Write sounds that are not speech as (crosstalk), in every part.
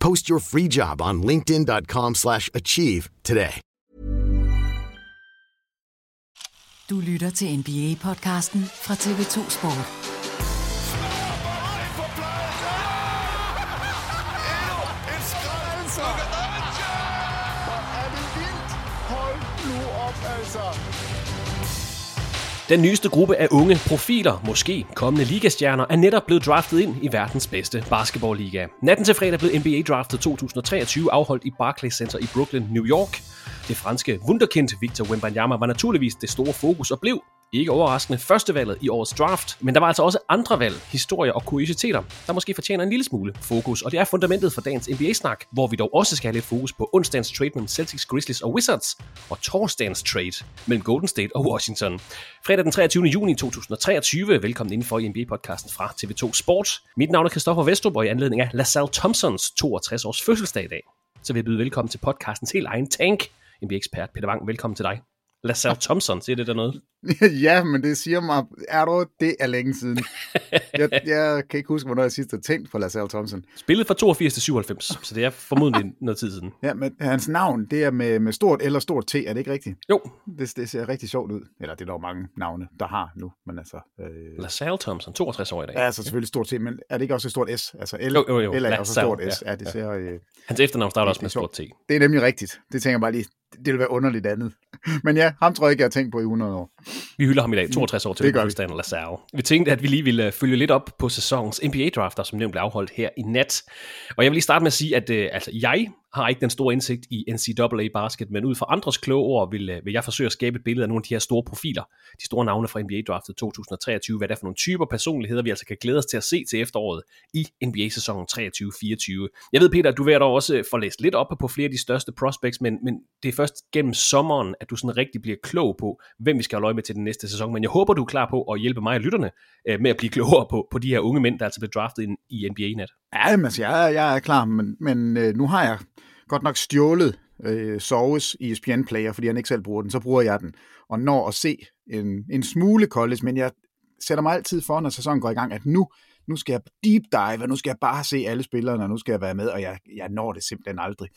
Post your free job on linkedin.com/achieve slash achieve today. Du lytter til NBA-podcasten fra TV2 Sport. Den nyeste gruppe af unge profiler, måske kommende ligastjerner, er netop blevet draftet ind i verdens bedste basketballliga. Natten til fredag blev NBA Draftet 2023 afholdt i Barclays Center i Brooklyn, New York. Det franske wunderkind Victor Wembanyama var naturligvis det store fokus og blev, ikke overraskende, førstevalget i årets draft, men der var altså også andre valg, historier og kuriositeter, der måske fortjener en lille smule fokus, og det er fundamentet for dagens NBA-snak, hvor vi dog også skal have lidt fokus på onsdagens trade mellem Celtics, Grizzlies og Wizards, og torsdagens trade mellem Golden State og Washington. Fredag den 23. juni 2023, velkommen indenfor i NBA-podcasten fra TV2 Sport. Mit navn er Christoffer Vestrup, og i anledning af LaSalle Thompsons 62 års fødselsdag i dag, så vil jeg byde velkommen til podcastens helt egen tank, NBA-ekspert Peter Wang. Velkommen til dig. LaSalle Thompson, siger det der noget? (laughs) ja, men det siger mig, er du, det er længe siden. jeg, (laughs) jeg kan ikke huske, hvornår jeg sidst har tænkt på LaSalle Thompson. Spillet fra 82 til 97, så det er formodentlig noget tid siden. Ja, men hans navn, det er med, med stort eller stort T, er det ikke rigtigt? Jo. Det, det ser rigtig sjovt ud. Eller det er der mange navne, der har nu, men altså... Øh... LaSalle Thompson, 62 år i dag. Ja, altså selvfølgelig stort T, men er det ikke også et stort S? Altså L, Jo, jo, jo. L er også stort S. Ja, det ser... Øh... Hans efternavn starter også med stort T. Det er nemlig rigtigt. Det tænker jeg bare lige, det vil være underligt andet. Men ja, ham tror jeg ikke, jeg har tænkt på i 100 år. Vi hylder ham i dag, 62 år til Det af LaSalle. Vi tænkte, at vi lige ville øh, følge lidt op på sæsonens NBA-drafter, som nævnt blev afholdt her i nat. Og jeg vil lige starte med at sige, at øh, altså, jeg har ikke den store indsigt i NCAA basket, men ud fra andres kloge ord vil, øh, vil jeg forsøge at skabe et billede af nogle af de her store profiler, de store navne fra NBA-draftet 2023, hvad det er for nogle typer personligheder, vi altså kan glæde os til at se til efteråret i NBA-sæsonen 23-24. Jeg ved, Peter, at du hvert år også øh, får læst lidt op på flere af de største prospects, men, men det er først gennem sommeren, at du sådan rigtig bliver klog på, hvem vi skal holde øje med til den næste sæson. Men jeg håber, du er klar på at hjælpe mig og lytterne øh, med at blive klogere på, på de her unge mænd, der altså blev draftet i NBA-nat. Ja, men altså, jeg, jeg er klar, men, men øh, nu har jeg godt nok stjålet øh, Soves i ESPN Player, fordi han ikke selv bruger den, så bruger jeg den, og når at se en, en smule college, men jeg sætter mig altid for, når sæsonen går i gang, at nu, nu skal jeg deep dive, og nu skal jeg bare se alle spillerne, og nu skal jeg være med, og jeg, jeg når det simpelthen aldrig.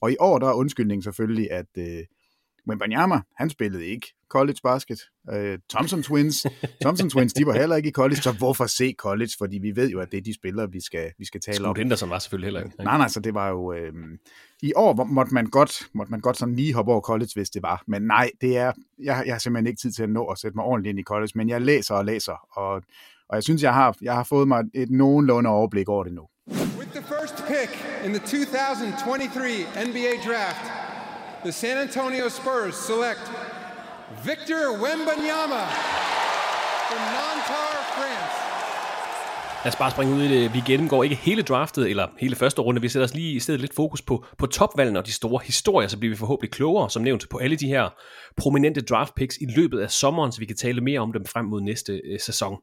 Og i år, der er undskyldningen selvfølgelig, at øh, Wembanyama, han spillede ikke college basket. Øh, Thompson Twins, Thompson Twins, de var heller ikke i college, så hvorfor se college? Fordi vi ved jo, at det er de spillere, vi skal, vi skal tale om. Scoot Henderson var selvfølgelig heller ikke. Nej, nej, så det var jo... Øh, I år måtte man, godt, måtte man godt sådan lige hoppe over college, hvis det var. Men nej, det er, jeg, jeg har simpelthen ikke tid til at nå at sætte mig ordentligt ind i college, men jeg læser og læser, og, og jeg synes, jeg har, jeg har fået mig et nogenlunde overblik over det nu. With the first pick in the 2023 NBA Draft, the San Antonio Spurs select Victor Wembanyama from Nantar, France. Lad os bare springe ud i det. Vi gennemgår ikke hele draftet, eller hele første runde. Vi sætter os lige i stedet lidt fokus på, på topvalgene og de store historier, så bliver vi forhåbentlig klogere, som nævnt, på alle de her prominente draft picks i løbet af sommeren, så vi kan tale mere om dem frem mod næste øh, sæson.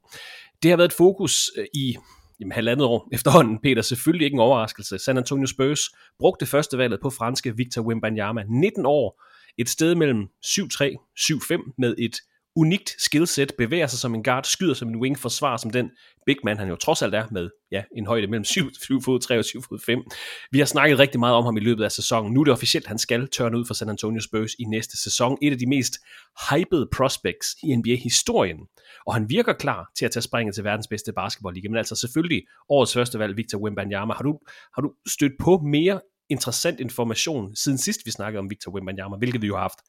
Det har været et fokus øh, i jamen, halvandet år (laughs) efterhånden, Peter. Selvfølgelig ikke en overraskelse. San Antonio Spurs brugte første valget på franske Victor Wembanyama. 19 år, et sted mellem 7-3, 7-5 med et unikt skillset, bevæger sig som en guard, skyder som en wing, forsvarer som den big man, han jo trods alt er med ja, en højde mellem 7, 7 fod 3 og 7 fod 5. Vi har snakket rigtig meget om ham i løbet af sæsonen. Nu er det officielt, han skal tørne ud for San Antonio Spurs i næste sæson. Et af de mest hypede prospects i NBA-historien. Og han virker klar til at tage springet til verdens bedste basketballliga. Men altså selvfølgelig årets første valg, Victor Wembanyama. Har du, har du stødt på mere interessant information siden sidst vi snakkede om Victor Wembanyama, hvilket vi jo har haft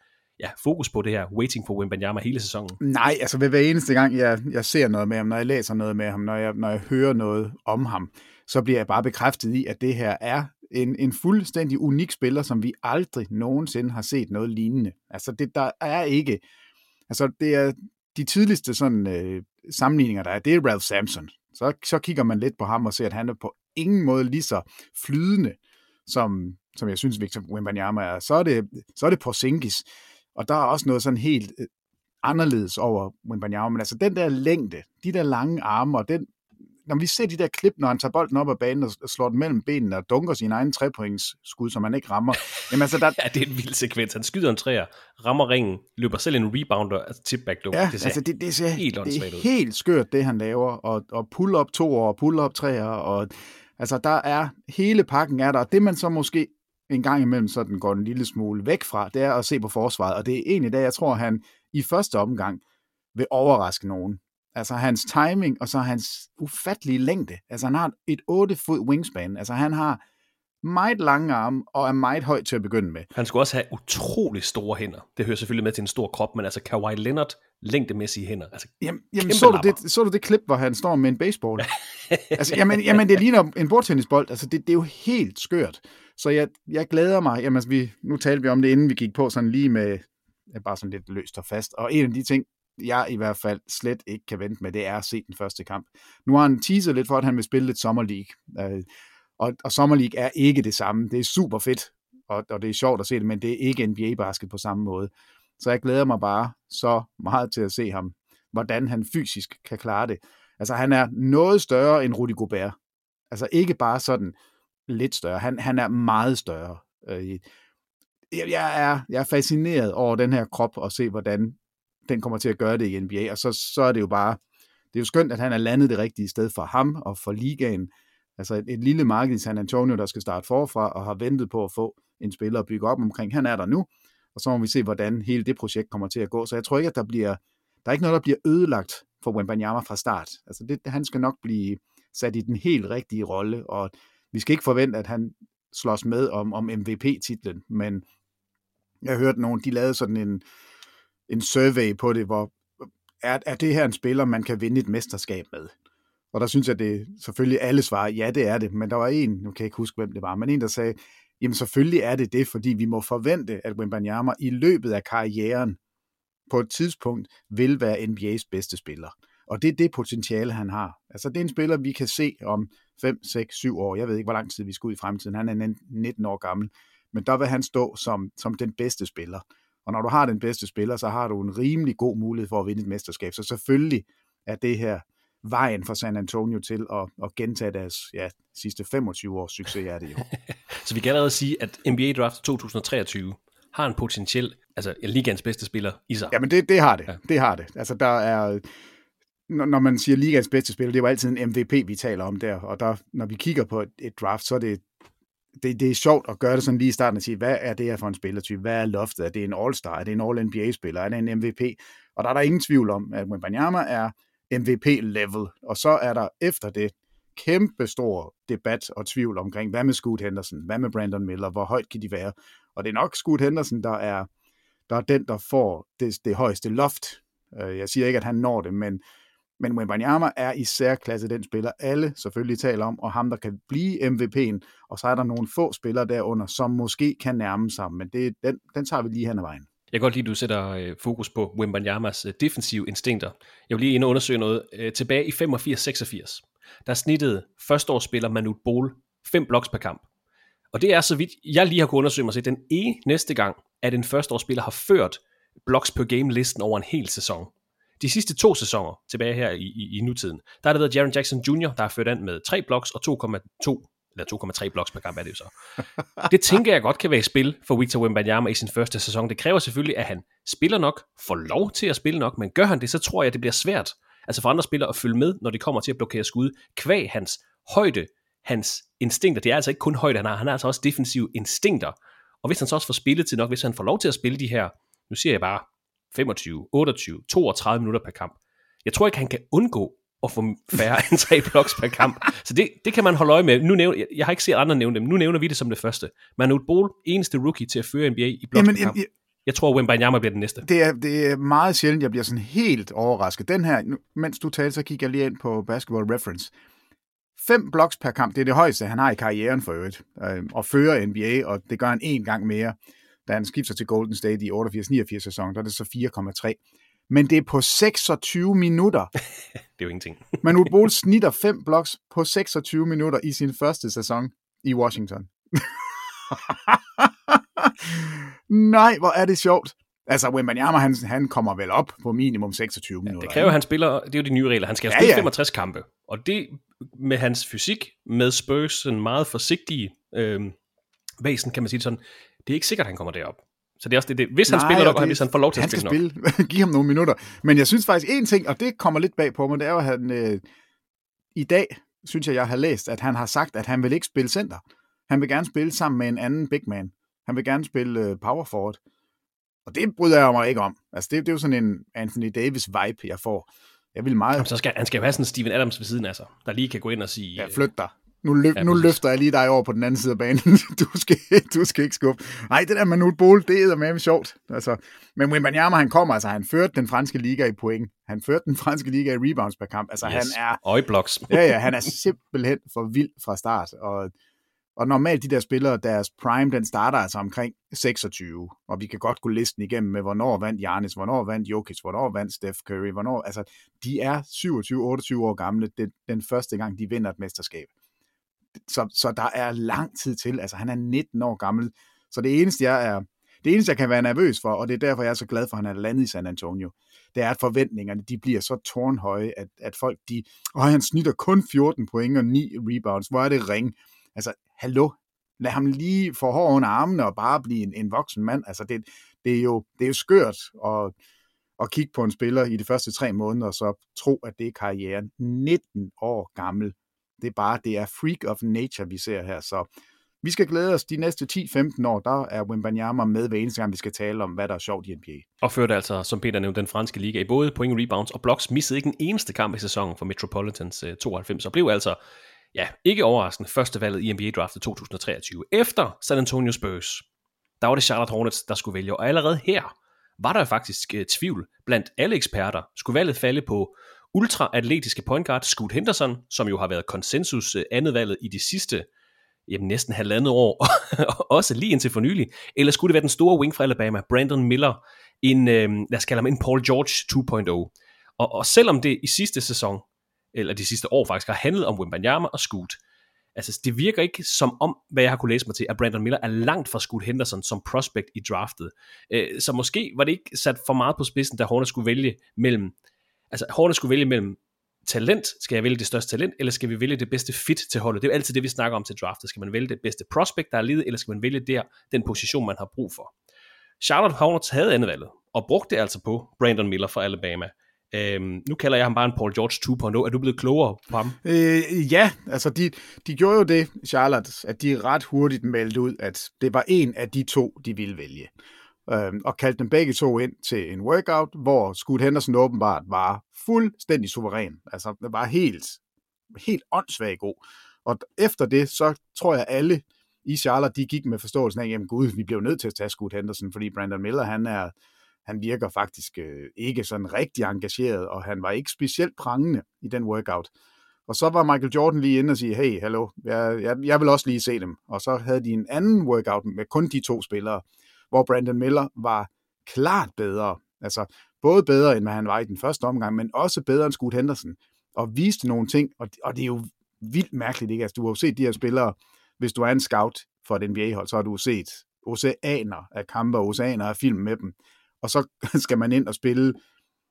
ja, fokus på det her waiting for Wembanyama hele sæsonen? Nej, altså ved hver eneste gang, jeg, jeg ser noget med ham, når jeg læser noget med ham, når jeg, når jeg hører noget om ham, så bliver jeg bare bekræftet i, at det her er en, en fuldstændig unik spiller, som vi aldrig nogensinde har set noget lignende. Altså det, der er ikke, altså det er de tidligste sådan, øh, sammenligninger, der er, det er Ralph Sampson. Så, så kigger man lidt på ham og ser, at han er på ingen måde lige så flydende, som, som jeg synes Victor Wembanyama er. Så er det, så er det Porzingis, og der er også noget sådan helt øh, anderledes over Wembanyama, men altså den der længde, de der lange arme, og den, når vi ser de der klip, når han tager bolden op ad banen og slår den mellem benene og dunker sin egen trepointsskud, som han ikke rammer. (laughs) Jamen altså, der... ja, det er en vild sekvens. Han skyder en træer, rammer ringen, løber selv en rebounder, altså tip back Ja, det ser altså det, det ser helt det er helt skørt, det han laver, og, og pull up to og pull up træer, og altså der er, hele pakken er der, og det man så måske en gang imellem sådan går en lille smule væk fra, det er at se på forsvaret, og det er egentlig der, jeg tror, han i første omgang vil overraske nogen. Altså hans timing, og så hans ufattelige længde. Altså han har et 8 fod wingspan. Altså han har meget lange arme, og er meget høj til at begynde med. Han skulle også have utrolig store hænder. Det hører selvfølgelig med til en stor krop, men altså Kawhi Leonard, længdemæssige hænder. Altså, Jamen, jamen så, du lapper. det, så du det klip, hvor han står med en baseball? (laughs) altså, jamen, jamen, det ligner en bordtennisbold. Altså, det, det er jo helt skørt. Så jeg, jeg glæder mig. Jamen, altså, vi, nu talte vi om det, inden vi gik på, sådan lige med bare sådan lidt løst og fast. Og en af de ting, jeg i hvert fald slet ikke kan vente med, det er at se den første kamp. Nu har han teaset lidt for, at han vil spille lidt Summer League. Øh, og, og Summer League er ikke det samme. Det er super fedt, og, og det er sjovt at se det, men det er ikke NBA-basket på samme måde. Så jeg glæder mig bare så meget til at se ham, hvordan han fysisk kan klare det. Altså, han er noget større end Rudy Gobert. Altså, ikke bare sådan lidt større. Han, han er meget større. Øh, jeg, jeg, er, jeg er fascineret over den her krop og se, hvordan den kommer til at gøre det i NBA. Og så, så er det jo bare, det er jo skønt, at han er landet det rigtige sted for ham og for ligaen. Altså et, et lille marked i San Antonio, der skal starte forfra og har ventet på at få en spiller at bygge op omkring. Han er der nu, og så må vi se, hvordan hele det projekt kommer til at gå. Så jeg tror ikke, at der bliver, der er ikke noget, der bliver ødelagt for Wembanyama fra start. Altså det, han skal nok blive sat i den helt rigtige rolle, og vi skal ikke forvente, at han slås med om, om MVP-titlen, men jeg hørte nogen, de lavede sådan en, en survey på det, hvor er, er det her en spiller, man kan vinde et mesterskab med? Og der synes jeg, det selvfølgelig alle svarer, ja, det er det, men der var en, nu kan jeg ikke huske, hvem det var, men en, der sagde, jamen selvfølgelig er det det, fordi vi må forvente, at Wimbanyama i løbet af karrieren på et tidspunkt vil være NBA's bedste spiller. Og det er det potentiale, han har. Altså, det er en spiller, vi kan se om 5, 6, 7 år. Jeg ved ikke, hvor lang tid vi skal ud i fremtiden. Han er 19 år gammel. Men der vil han stå som, som den bedste spiller. Og når du har den bedste spiller, så har du en rimelig god mulighed for at vinde et mesterskab. Så selvfølgelig er det her vejen for San Antonio til at, at gentage deres ja, sidste 25 års succes, er det jo. (laughs) Så vi kan allerede sige, at NBA Draft 2023 har en potentiel, altså ligands bedste spiller i sig. Jamen det, det har det. Ja. Det har det. Altså der er, når, man siger ligands bedste spiller, det er jo altid en MVP, vi taler om der. Og der, når vi kigger på et, et draft, så er det, det, det er sjovt at gøre det sådan lige i starten og sige, hvad er det her for en spillertype? Hvad er loftet? Er det en All-Star? Er det en All-NBA-spiller? Er det en MVP? Og der er der ingen tvivl om, at Wembanyama er MVP-level. Og så er der efter det kæmpe stor debat og tvivl omkring, hvad med Scoot Henderson? Hvad med Brandon Miller? Hvor højt kan de være? Og det er nok Scoot Henderson, der er, der er den, der får det, det højeste loft. Øh, jeg siger ikke, at han når det, men, men Wembanyama er i særklasse den spiller, alle selvfølgelig taler om, og ham, der kan blive MVP'en, og så er der nogle få spillere derunder, som måske kan nærme sig, men det, den, den tager vi lige hen ad vejen. Jeg kan godt lide, at du sætter øh, fokus på Wembanyamas øh, defensive instinkter. Jeg vil lige ind og undersøge noget. Tilbage i 85-86, der snittede førsteårsspiller Manut Bol 5 bloks per kamp. Og det er så vidt, jeg lige har kunnet undersøge mig, så den eneste gang, at en førsteårsspiller har ført blocks per game listen over en hel sæson. De sidste to sæsoner, tilbage her i, i, i nutiden, der har det været Jaron Jackson Jr., der har ført an med 3 blocks og 2,2 eller 2,3 blocks per kamp er det jo så. (laughs) Det tænker jeg godt kan være i spil for Victor Wembanyama i sin første sæson. Det kræver selvfølgelig, at han spiller nok, får lov til at spille nok, men gør han det, så tror jeg, det bliver svært altså for andre spillere at følge med, når de kommer til at blokere skud, kvæg hans højde, hans instinkter. Det er altså ikke kun højde, han har, han har altså også defensive instinkter. Og hvis han så også får spilletid nok, hvis han får lov til at spille de her, nu siger jeg bare 25, 28, 32 minutter per kamp. Jeg tror ikke, han kan undgå at få færre (laughs) end tre blocks per kamp. Så det, det kan man holde øje med. Nu nævner, jeg, jeg har ikke set andre nævne dem. Nu nævner vi det som det første. Manute Bol, eneste rookie til at føre NBA i blocks Jamen, per kamp. jeg, Jeg tror, Wembanyama bliver den næste. Det er, det er meget sjældent, jeg bliver sådan helt overrasket. Den her, nu, mens du talte, så kigger jeg lige ind på Basketball Reference. Fem blocks per kamp, det er det højeste, han har i karrieren for øvrigt. Øh, og fører NBA, og det gør han en gang mere, da han skifter til Golden State i 88-89 sæson, der er det så 4,3. Men det er på 26 minutter. (laughs) det er jo ingenting. (laughs) Manu Bol snitter fem blocks på 26 minutter i sin første sæson i Washington. (laughs) Nej, hvor er det sjovt. Altså, Wembanyama, han, han kommer vel op på minimum 26 minutter. Ja, det kræver, at han spiller, det er jo de nye regler, han skal ja, spille ja. 65 kampe. Og det med hans fysik, med Spurs, en meget forsigtige øh, væsen, kan man sige sådan, det er ikke sikkert, at han kommer derop. Så det er også det, det. hvis Nej, han spiller nok, og hvis han får lov til at spille, spille nok. (laughs) Giv ham nogle minutter. Men jeg synes faktisk en ting, og det kommer lidt bag på mig, det er jo, at han øh, i dag, synes jeg, jeg har læst, at han har sagt, at han vil ikke spille center. Han vil gerne spille sammen med en anden big man. Han vil gerne spille øh, power forward. Og det bryder jeg mig ikke om. Altså, det, det er jo sådan en Anthony Davis-vibe, jeg får. Jeg vil meget... Jamen, så skal, han skal jo have sådan en Steven Adams ved siden af sig, der lige kan gå ind og sige... Ja, flyt dig. Nu, løf, ja, nu løfter jeg lige dig over på den anden side af banen. (laughs) du, skal, du skal ikke skubbe. Nej, det der med Nut Bol, det er med sjovt. Altså, men Wembanyama, han kommer, altså han førte den franske liga i point. Han førte den franske liga i rebounds per kamp. Altså yes. han er... Og i blocks. ja, ja, han er (laughs) simpelthen for vild fra start. Og og normalt de der spillere, deres prime, den starter altså omkring 26, og vi kan godt gå listen igennem med, hvornår vandt Janis, hvornår vandt Jokic, hvornår vandt Steph Curry, hvornår, altså de er 27-28 år gamle, den, den første gang, de vinder et mesterskab. Så, så der er lang tid til, altså han er 19 år gammel, så det eneste, jeg er, det eneste, jeg kan være nervøs for, og det er derfor, jeg er så glad for, at han er landet i San Antonio, det er, at forventningerne, de bliver så tårnhøje, at, at folk, de, og han snitter kun 14 point og 9 rebounds, hvor er det ring? Altså, hallo, lad ham lige få hår under armene og bare blive en, en voksen mand. Altså, det, det, er jo, det er jo skørt at, at kigge på en spiller i de første tre måneder, og så tro, at det er karrieren. 19 år gammel. Det er bare, det er freak of nature, vi ser her. Så vi skal glæde os de næste 10-15 år, der er Wimbanyama med hver eneste gang, vi skal tale om, hvad der er sjovt i NBA. Og førte altså, som Peter nævnte, den franske liga i både point, rebounds og blocks, missede ikke en eneste kamp i sæsonen for Metropolitans øh, 92, og blev altså ja, ikke overraskende, første valget i NBA-draftet 2023. Efter San Antonio Spurs, der var det Charlotte Hornets, der skulle vælge, og allerede her var der faktisk uh, tvivl blandt alle eksperter. Skulle valget falde på ultra-atletiske point guard Scoot Henderson, som jo har været konsensus uh, andet valget i de sidste jamen, næsten halvandet år, (laughs) også lige indtil for nylig, eller skulle det være den store wing fra Alabama, Brandon Miller, en, øh, lad os kalde ham en Paul George 2.0. Og, og selvom det i sidste sæson eller de sidste år faktisk, har handlet om Wimbanyama og Scoot. Altså, det virker ikke som om, hvad jeg har kunne læse mig til, at Brandon Miller er langt fra Scoot Henderson som prospect i draftet. Øh, så måske var det ikke sat for meget på spidsen, da Horner skulle vælge mellem, altså Horner skulle vælge mellem talent, skal jeg vælge det største talent, eller skal vi vælge det bedste fit til holdet? Det er jo altid det, vi snakker om til draftet. Skal man vælge det bedste prospect, der er ledet, eller skal man vælge der, den position, man har brug for? Charlotte Hornets havde andet valget, og brugte det altså på Brandon Miller fra Alabama. Øhm, nu kalder jeg ham bare en Paul George 2.0. Er du blevet klogere på ham? Øh, ja, altså de, de gjorde jo det, Charlotte, at de ret hurtigt meldte ud, at det var en af de to, de ville vælge. Øhm, og kaldte dem begge to ind til en workout, hvor Scoot Henderson åbenbart var fuldstændig suveræn. Altså, det var helt, helt åndssvagt god. Og efter det, så tror jeg alle i Charlotte, de gik med forståelsen af, jamen gud, vi blev nødt til at tage Scoot Henderson, fordi Brandon Miller, han er han virker faktisk øh, ikke sådan rigtig engageret, og han var ikke specielt prangende i den workout. Og så var Michael Jordan lige inde og sige, hey, hallo, jeg, jeg, jeg vil også lige se dem. Og så havde de en anden workout med kun de to spillere, hvor Brandon Miller var klart bedre. Altså både bedre, end hvad han var i den første omgang, men også bedre end Scoot Henderson. Og viste nogle ting, og, og det er jo vildt mærkeligt, ikke? Altså, du har jo set de her spillere, hvis du er en scout for et NBA-hold, så har du set oceaner af kampe og oceaner af film med dem og så (laughs) skal man ind og spille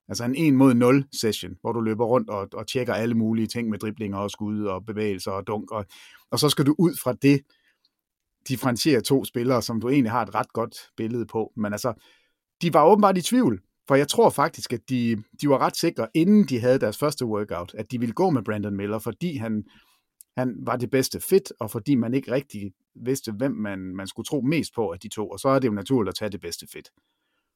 altså en 1 mod 0 session, hvor du løber rundt og, og tjekker alle mulige ting med driblinger og skud og bevægelser og dunk, og, og så skal du ud fra det differentiere to spillere, som du egentlig har et ret godt billede på. Men altså, de var åbenbart i tvivl, for jeg tror faktisk, at de, de var ret sikre, inden de havde deres første workout, at de ville gå med Brandon Miller, fordi han, han var det bedste fit, og fordi man ikke rigtig vidste, hvem man, man skulle tro mest på af de to, og så er det jo naturligt at tage det bedste fit.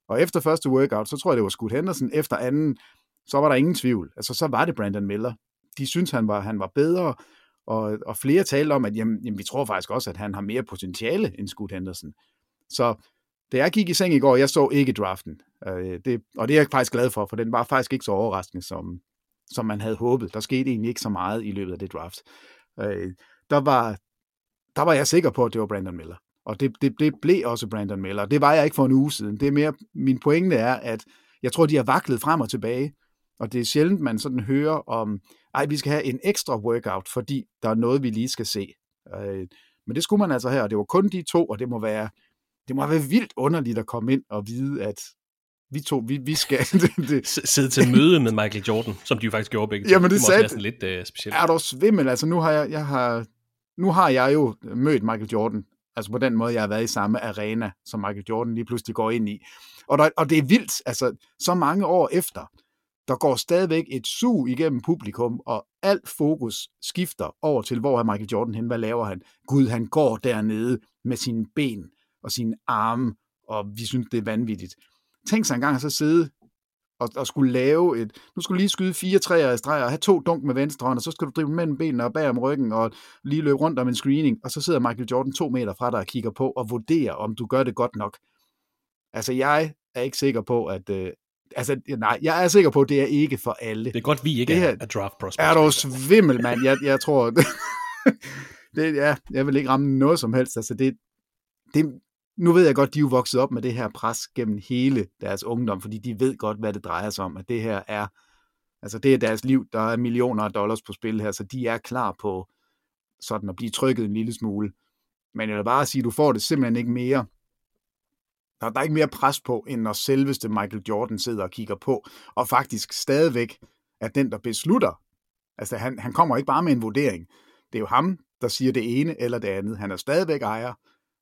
Og efter første workout, så tror jeg, det var Scoot Henderson. Efter anden, så var der ingen tvivl. Altså, så var det Brandon Miller. De synes han var, han var bedre, og, og flere talte om, at jamen, jamen, vi tror faktisk også, at han har mere potentiale end Scoot Henderson. Så da jeg gik i seng i går, jeg så ikke draften. Øh, det, og det er jeg faktisk glad for, for den var faktisk ikke så overraskende, som, som man havde håbet. Der skete egentlig ikke så meget i løbet af det draft. Øh, der, var, der var jeg sikker på, at det var Brandon Miller. Og det, det, det blev også Brandon Miller. Det var jeg ikke for en uge siden. Det er mere, min pointe er, at jeg tror, de har vaklet frem og tilbage. Og det er sjældent, man sådan hører om, ej, vi skal have en ekstra workout, fordi der er noget, vi lige skal se. Øh, men det skulle man altså her, og det var kun de to, og det må være, det må være vildt underligt at komme ind og vide, at vi to, vi, vi skal... (laughs) det, det. Sidde til møde med Michael Jordan, som de jo faktisk gjorde begge Jamen det, det sagde... sådan lidt uh, specielt. Er du svimmel? Altså nu har jeg, jeg har, nu har jeg jo mødt Michael Jordan, altså på den måde, jeg har været i samme arena, som Michael Jordan lige pludselig går ind i. Og, der, og det er vildt, altså så mange år efter, der går stadigvæk et sug igennem publikum, og alt fokus skifter over til, hvor er Michael Jordan hen, hvad laver han? Gud, han går dernede med sine ben og sine arme, og vi synes, det er vanvittigt. Tænk sig engang at så sidde og, og skulle lave et, nu skulle du lige skyde fire træer i streger, og have to dunk med venstre hånd, og så skal du drive mellem benene og bag om ryggen, og lige løbe rundt om en screening, og så sidder Michael Jordan to meter fra dig og kigger på og vurderer, om du gør det godt nok. Altså, jeg er ikke sikker på, at, øh, altså, nej, jeg er sikker på, at det er ikke for alle. Det er godt, vi ikke det her, er, er draft prospect. Er du svimmel, mand? Jeg, jeg tror, (laughs) det, ja, jeg vil ikke ramme noget som helst. Altså, det, det, nu ved jeg godt, de er jo vokset op med det her pres gennem hele deres ungdom, fordi de ved godt, hvad det drejer sig om, at det her er, altså det er deres liv, der er millioner af dollars på spil her, så de er klar på sådan at blive trykket en lille smule. Men jeg vil bare sige, du får det simpelthen ikke mere der, der er ikke mere pres på, end når selveste Michael Jordan sidder og kigger på, og faktisk stadigvæk er den, der beslutter. Altså, han, han kommer ikke bare med en vurdering. Det er jo ham, der siger det ene eller det andet. Han er stadigvæk ejer,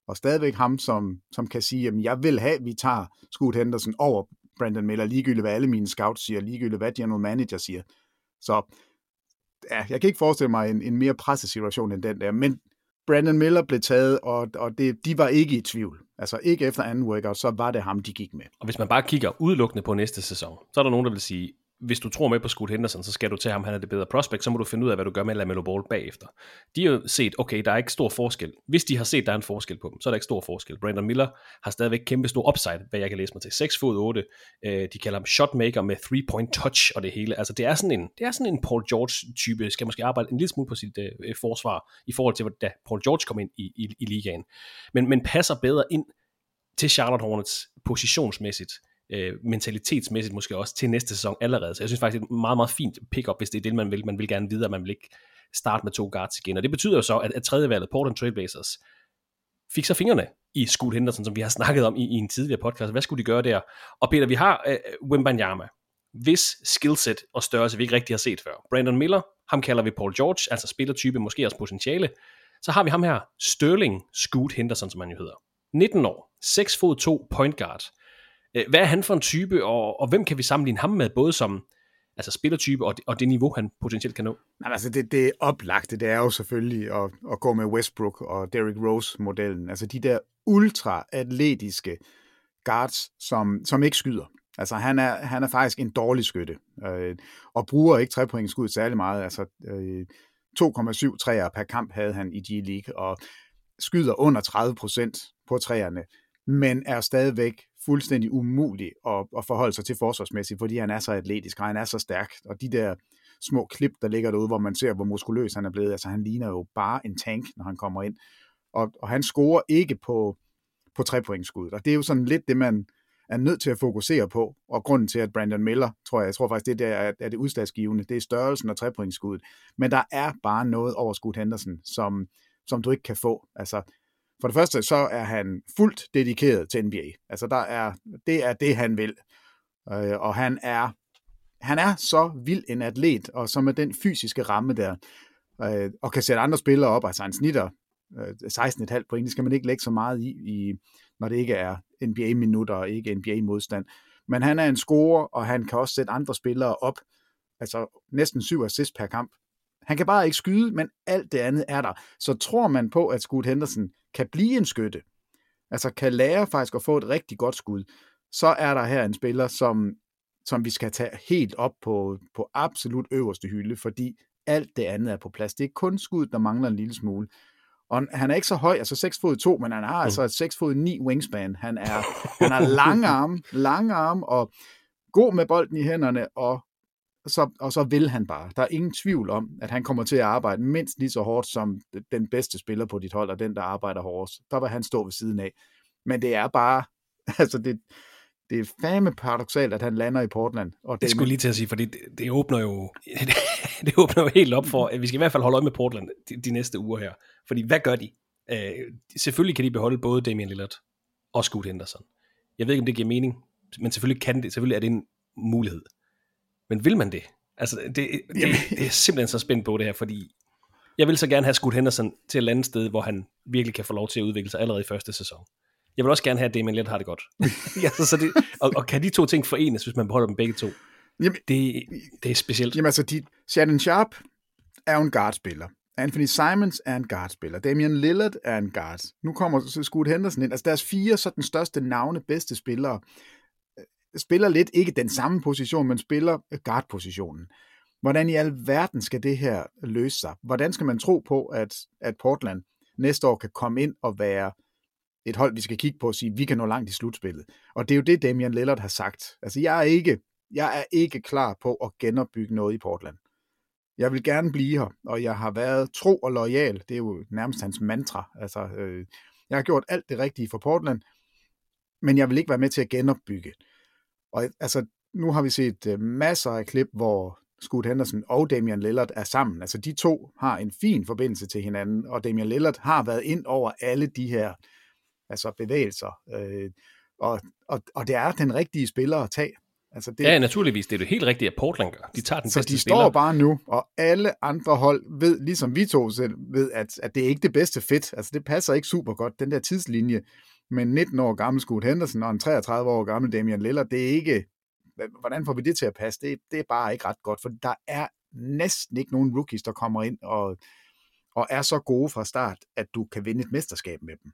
og stadigvæk ham, som, som kan sige, at jeg vil have, at vi tager Scoot Henderson over Brandon Miller, ligegyldigt hvad alle mine scouts siger, ligegyldigt hvad general manager siger. Så ja, jeg kan ikke forestille mig en, en mere presset situation end den der, men Brandon Miller blev taget, og, og det, de var ikke i tvivl. Altså ikke efter anden workout, så var det ham, de gik med. Og hvis man bare kigger udelukkende på næste sæson, så er der nogen, der vil sige, hvis du tror med på Scoot Henderson, så skal du til ham, han er det bedre prospect, så må du finde ud af, hvad du gør med Lamelo Ball bagefter. De har set, okay, der er ikke stor forskel. Hvis de har set, der er en forskel på dem, så er der ikke stor forskel. Brandon Miller har stadigvæk kæmpe stor upside, hvad jeg kan læse mig til. 6 fod 8. Øh, de kalder ham shotmaker med 3-point touch og det hele. Altså det er sådan en, det er sådan en Paul George-type, skal måske arbejde en lille smule på sit øh, øh forsvar, i forhold til, da Paul George kom ind i, i, i ligaen. Men, men passer bedre ind til Charlotte Hornets positionsmæssigt øh, mentalitetsmæssigt måske også til næste sæson allerede. Så jeg synes faktisk, det er et meget, meget fint pick-up, hvis det er det, man vil. Man vil gerne vide, at man vil ikke starte med to guards igen. Og det betyder jo så, at, at tredje valget, Portland Trailblazers, fik så fingrene i Scoot Henderson, som vi har (laughs) snakket om i, i en tidligere podcast. Hvad skulle de gøre der? Og Peter, vi har øh, øh Wimbanyama, hvis skillset og størrelse vi ikke rigtig har set før. Brandon Miller, ham kalder vi Paul George, altså spillertype, måske også potentiale. Så har vi ham her, Sterling Scoot Henderson, som han jo hedder. 19 år, 6 fod 2 point guard. Øh, hvad er han for en type, og, og hvem kan vi sammenligne ham med, både som altså spillertype og det, og det niveau, han potentielt kan nå? Nej, altså det, det oplagte, det er jo selvfølgelig at, at gå med Westbrook og Derrick Rose-modellen. Altså de der ultra-atletiske guards, som, som ikke skyder. Altså han er, han er faktisk en dårlig skytte, øh, og bruger ikke trepointskud særlig meget. Altså øh, 2,7 træer per kamp havde han i G-League, og skyder under 30 procent på træerne, men er stadigvæk fuldstændig umulig at, at forholde sig til forsvarsmæssigt, fordi han er så atletisk, og han er så stærk, og de der små klip, der ligger derude, hvor man ser, hvor muskuløs han er blevet, altså han ligner jo bare en tank, når han kommer ind, og, og han scorer ikke på, på trepointsskud, og det er jo sådan lidt det, man er nødt til at fokusere på, og grunden til, at Brandon Miller, tror jeg, jeg tror faktisk, det der er, er det udslagsgivende, det er størrelsen af trepointskuddet, men der er bare noget over Scoot Henderson, som, som du ikke kan få, altså for det første, så er han fuldt dedikeret til NBA. Altså, der er, det er det, han vil. Øh, og han er, han er så vild en atlet, og så med den fysiske ramme der, øh, og kan sætte andre spillere op, altså han snitter øh, 16,5 point, det skal man ikke lægge så meget i, i når det ikke er NBA-minutter og ikke NBA-modstand. Men han er en scorer, og han kan også sætte andre spillere op, altså næsten syv assist per kamp. Han kan bare ikke skyde, men alt det andet er der. Så tror man på, at Scoot Henderson kan blive en skytte, altså kan lære faktisk at få et rigtig godt skud, så er der her en spiller, som, som vi skal tage helt op på, på absolut øverste hylde, fordi alt det andet er på plads. Det er kun skud, der mangler en lille smule. Og han er ikke så høj, altså 6 fod 2, men han har mm. altså et 6 fod 9 wingspan. Han er, han har lange arme, lange arme og god med bolden i hænderne, og så, og så vil han bare. Der er ingen tvivl om, at han kommer til at arbejde mindst lige så hårdt som den bedste spiller på dit hold, og den, der arbejder hårdest. Der vil han stå ved siden af. Men det er bare, (laughs) altså det, det er fame paradoxalt, at han lander i Portland. Og det, det skulle lige til at sige, fordi det, det åbner jo (laughs) det åbner jo helt op for, at vi skal i hvert fald holde øje med Portland de, de næste uger her. Fordi hvad gør de? Øh, selvfølgelig kan de beholde både Damian Lillard og Scoot Henderson. Jeg ved ikke, om det giver mening, men selvfølgelig kan det. Selvfølgelig er det en mulighed. Men vil man det? Altså, det, det, det, det er simpelthen så spændt på det her, fordi jeg vil så gerne have Scoot Henderson til et andet sted, hvor han virkelig kan få lov til at udvikle sig allerede i første sæson. Jeg vil også gerne have, at Damian Lillard har det godt. (laughs) ja, så, så det, og, og kan de to ting forenes, hvis man beholder dem begge to? Jamen, det, det er specielt. Jamen altså, de, Shannon Sharp er jo en guardspiller. Anthony Simons er en guardspiller. Damian Lillard er en guard. Nu kommer Scoot Henderson ind. Altså deres fire så den største navne, bedste spillere, spiller lidt ikke den samme position, men spiller øh, guard-positionen. Hvordan i alverden skal det her løse sig? Hvordan skal man tro på, at, at Portland næste år kan komme ind og være et hold, vi skal kigge på og sige, vi kan nå langt i slutspillet. Og det er jo det, Damian Lillard har sagt. Altså, jeg er ikke, jeg er ikke klar på at genopbygge noget i Portland. Jeg vil gerne blive her, og jeg har været tro og lojal. Det er jo nærmest hans mantra. Altså, øh, jeg har gjort alt det rigtige for Portland, men jeg vil ikke være med til at genopbygge. Og altså, nu har vi set øh, masser af klip, hvor Scoot Henderson og Damian Lillard er sammen. Altså, de to har en fin forbindelse til hinanden, og Damian Lillard har været ind over alle de her altså bevægelser. Øh, og, og, og det er den rigtige spiller at tage. Altså det, ja, naturligvis. Det er det helt rigtige, at Portland gør. De tager den så bedste de spiller. står bare nu, og alle andre hold ved, ligesom vi to selv, ved, at, at det er ikke det bedste fedt. Altså det passer ikke super godt, den der tidslinje men 19 år gammel Scoot Henderson og en 33 år gammel Damian Lillard, det er ikke, hvordan får vi det til at passe? Det, det er bare ikke ret godt, for der er næsten ikke nogen rookies, der kommer ind og, og er så gode fra start, at du kan vinde et mesterskab med dem.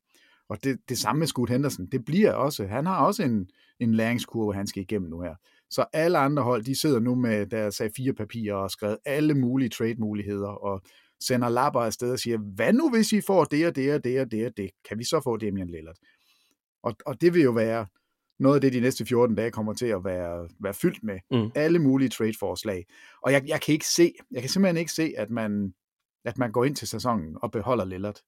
Og det, det samme med Scoot Henderson, det bliver også, han har også en, en læringskurve, han skal igennem nu her. Så alle andre hold, de sidder nu med deres fire papirer og skrevet alle mulige trade-muligheder og sender lapper afsted og siger, hvad nu hvis I får det og det og det og det og det? Kan vi så få Damian Lillard? Og, og det vil jo være noget af det, de næste 14 dage kommer til at være, være fyldt med. Mm. Alle mulige trade-forslag. Og jeg, jeg kan ikke se, jeg kan simpelthen ikke se, at man, at man går ind til sæsonen og beholder Lillard.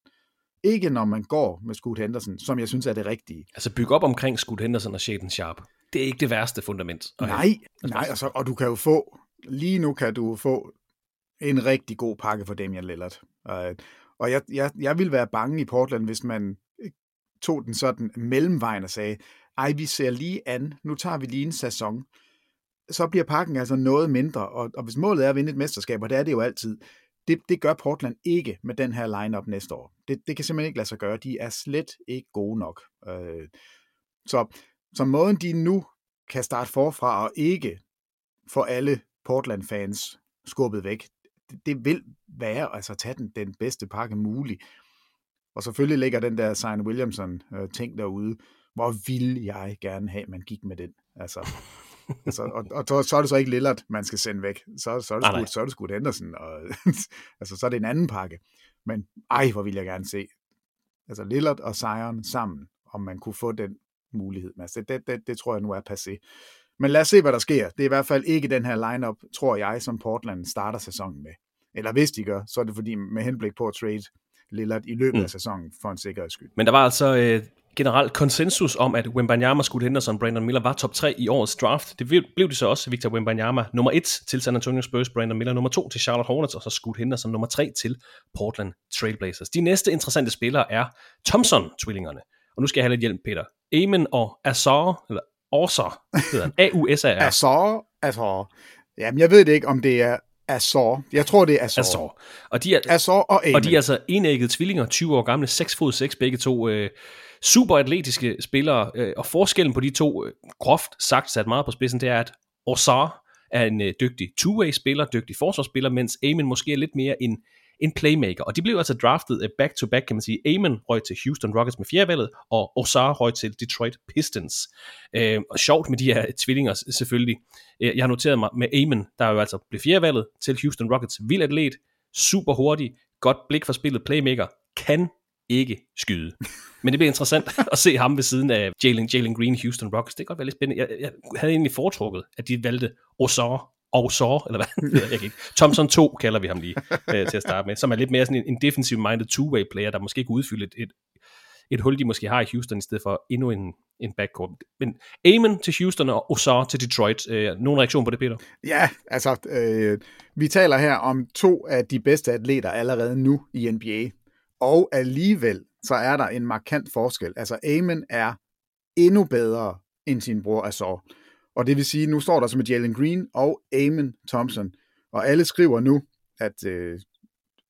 Ikke når man går med Scoot Henderson, som jeg synes er det rigtige. Altså bygge op omkring Scoot Henderson og Shaden Sharp. Det er ikke det værste fundament. Nej, nej altså, og du kan jo få, lige nu kan du få en rigtig god pakke for Damian Lillard. Og jeg, jeg, jeg vil være bange i Portland, hvis man tog den sådan mellemvejen og sagde, ej, vi ser lige an, nu tager vi lige en sæson. Så bliver pakken altså noget mindre, og, og hvis målet er at vinde et mesterskab, og det er det jo altid, det, det gør Portland ikke med den her lineup næste år. Det, det kan simpelthen ikke lade sig gøre. De er slet ikke gode nok. Øh, så, så måden de nu kan starte forfra og ikke få alle Portland-fans skubbet væk, det, det vil være altså at tage den, den bedste pakke mulig. Og selvfølgelig ligger den der Signe Williamson øh, ting derude. Hvor vil jeg gerne have, at man gik med den? Altså, altså, og, og, og så er det så ikke Lillard, man skal sende væk. Så, så, er, det sgu, så er det sgu Anderson. Og, (laughs) altså, så er det en anden pakke. Men ej, hvor vil jeg gerne se. Altså Lillard og Sion sammen, om man kunne få den mulighed. Altså, det, det, det tror jeg nu er passé. Men lad os se, hvad der sker. Det er i hvert fald ikke den her lineup, tror jeg, som Portland starter sæsonen med. Eller hvis de gør, så er det fordi med henblik på at trade Lillard i løbet mm. af sæsonen for en sikkerheds skyld. Men der var altså øh, generelt konsensus om, at Wembanyama, Scoot Henderson, Brandon Miller var top 3 i årets draft. Det blev det så også. Victor Wembanyama nummer 1 til San Antonio Spurs, Brandon Miller nummer 2 til Charlotte Hornets, og så Scoot Henderson nummer 3 til Portland Trailblazers. De næste interessante spillere er Thompson-tvillingerne. Og nu skal jeg have lidt hjælp, Peter. Amen og Azar, eller Azar, hedder han. A-U-S-A-R. (laughs) Azar, Azar. Jamen, jeg ved det ikke, om det er Azor. Jeg tror, det er Azor. Azor. Og de er, Azor og Amen. Og de er altså enæggede tvillinger, 20 år gamle, 6 fod 6 begge to. Øh, super atletiske spillere, øh, og forskellen på de to, øh, groft sagt sat meget på spidsen, det er, at Osar er en øh, dygtig two-way spiller, dygtig forsvarsspiller, mens Amen måske er lidt mere en, en playmaker. Og de blev altså draftet øh, back-to-back, kan man sige. Amen røg til Houston Rockets med fjerdevalget, og Osar røg til Detroit Pistons. Øh, og sjovt med de her tvillinger selvfølgelig. Øh, jeg har noteret mig med Amen, der er jo altså blev fjerdevalget til Houston Rockets. Vild atlet, super hurtig, godt blik for spillet, playmaker, kan ikke skyde. (laughs) Men det bliver interessant at se ham ved siden af Jalen, Jalen Green, Houston Rockets. Det kan godt være lidt spændende. Jeg, jeg havde egentlig foretrukket, at de valgte Osar og så, eller hvad, (laughs) jeg kan ikke. Thompson 2 kalder vi ham lige øh, til at starte med, som er lidt mere sådan en, en defensive-minded two-way player, der måske kan udfylde et, et, et hul, de måske har i Houston, i stedet for endnu en, en backcourt. Men Amen til Houston og Osar til Detroit. Øh, nogen reaktion på det, Peter? Ja, altså, øh, vi taler her om to af de bedste atleter allerede nu i NBA, og alligevel så er der en markant forskel. Altså, Amen er endnu bedre end sin bror Azor. Og det vil sige, nu står der som et Jalen Green og Amen Thompson. Og alle skriver nu, at øh,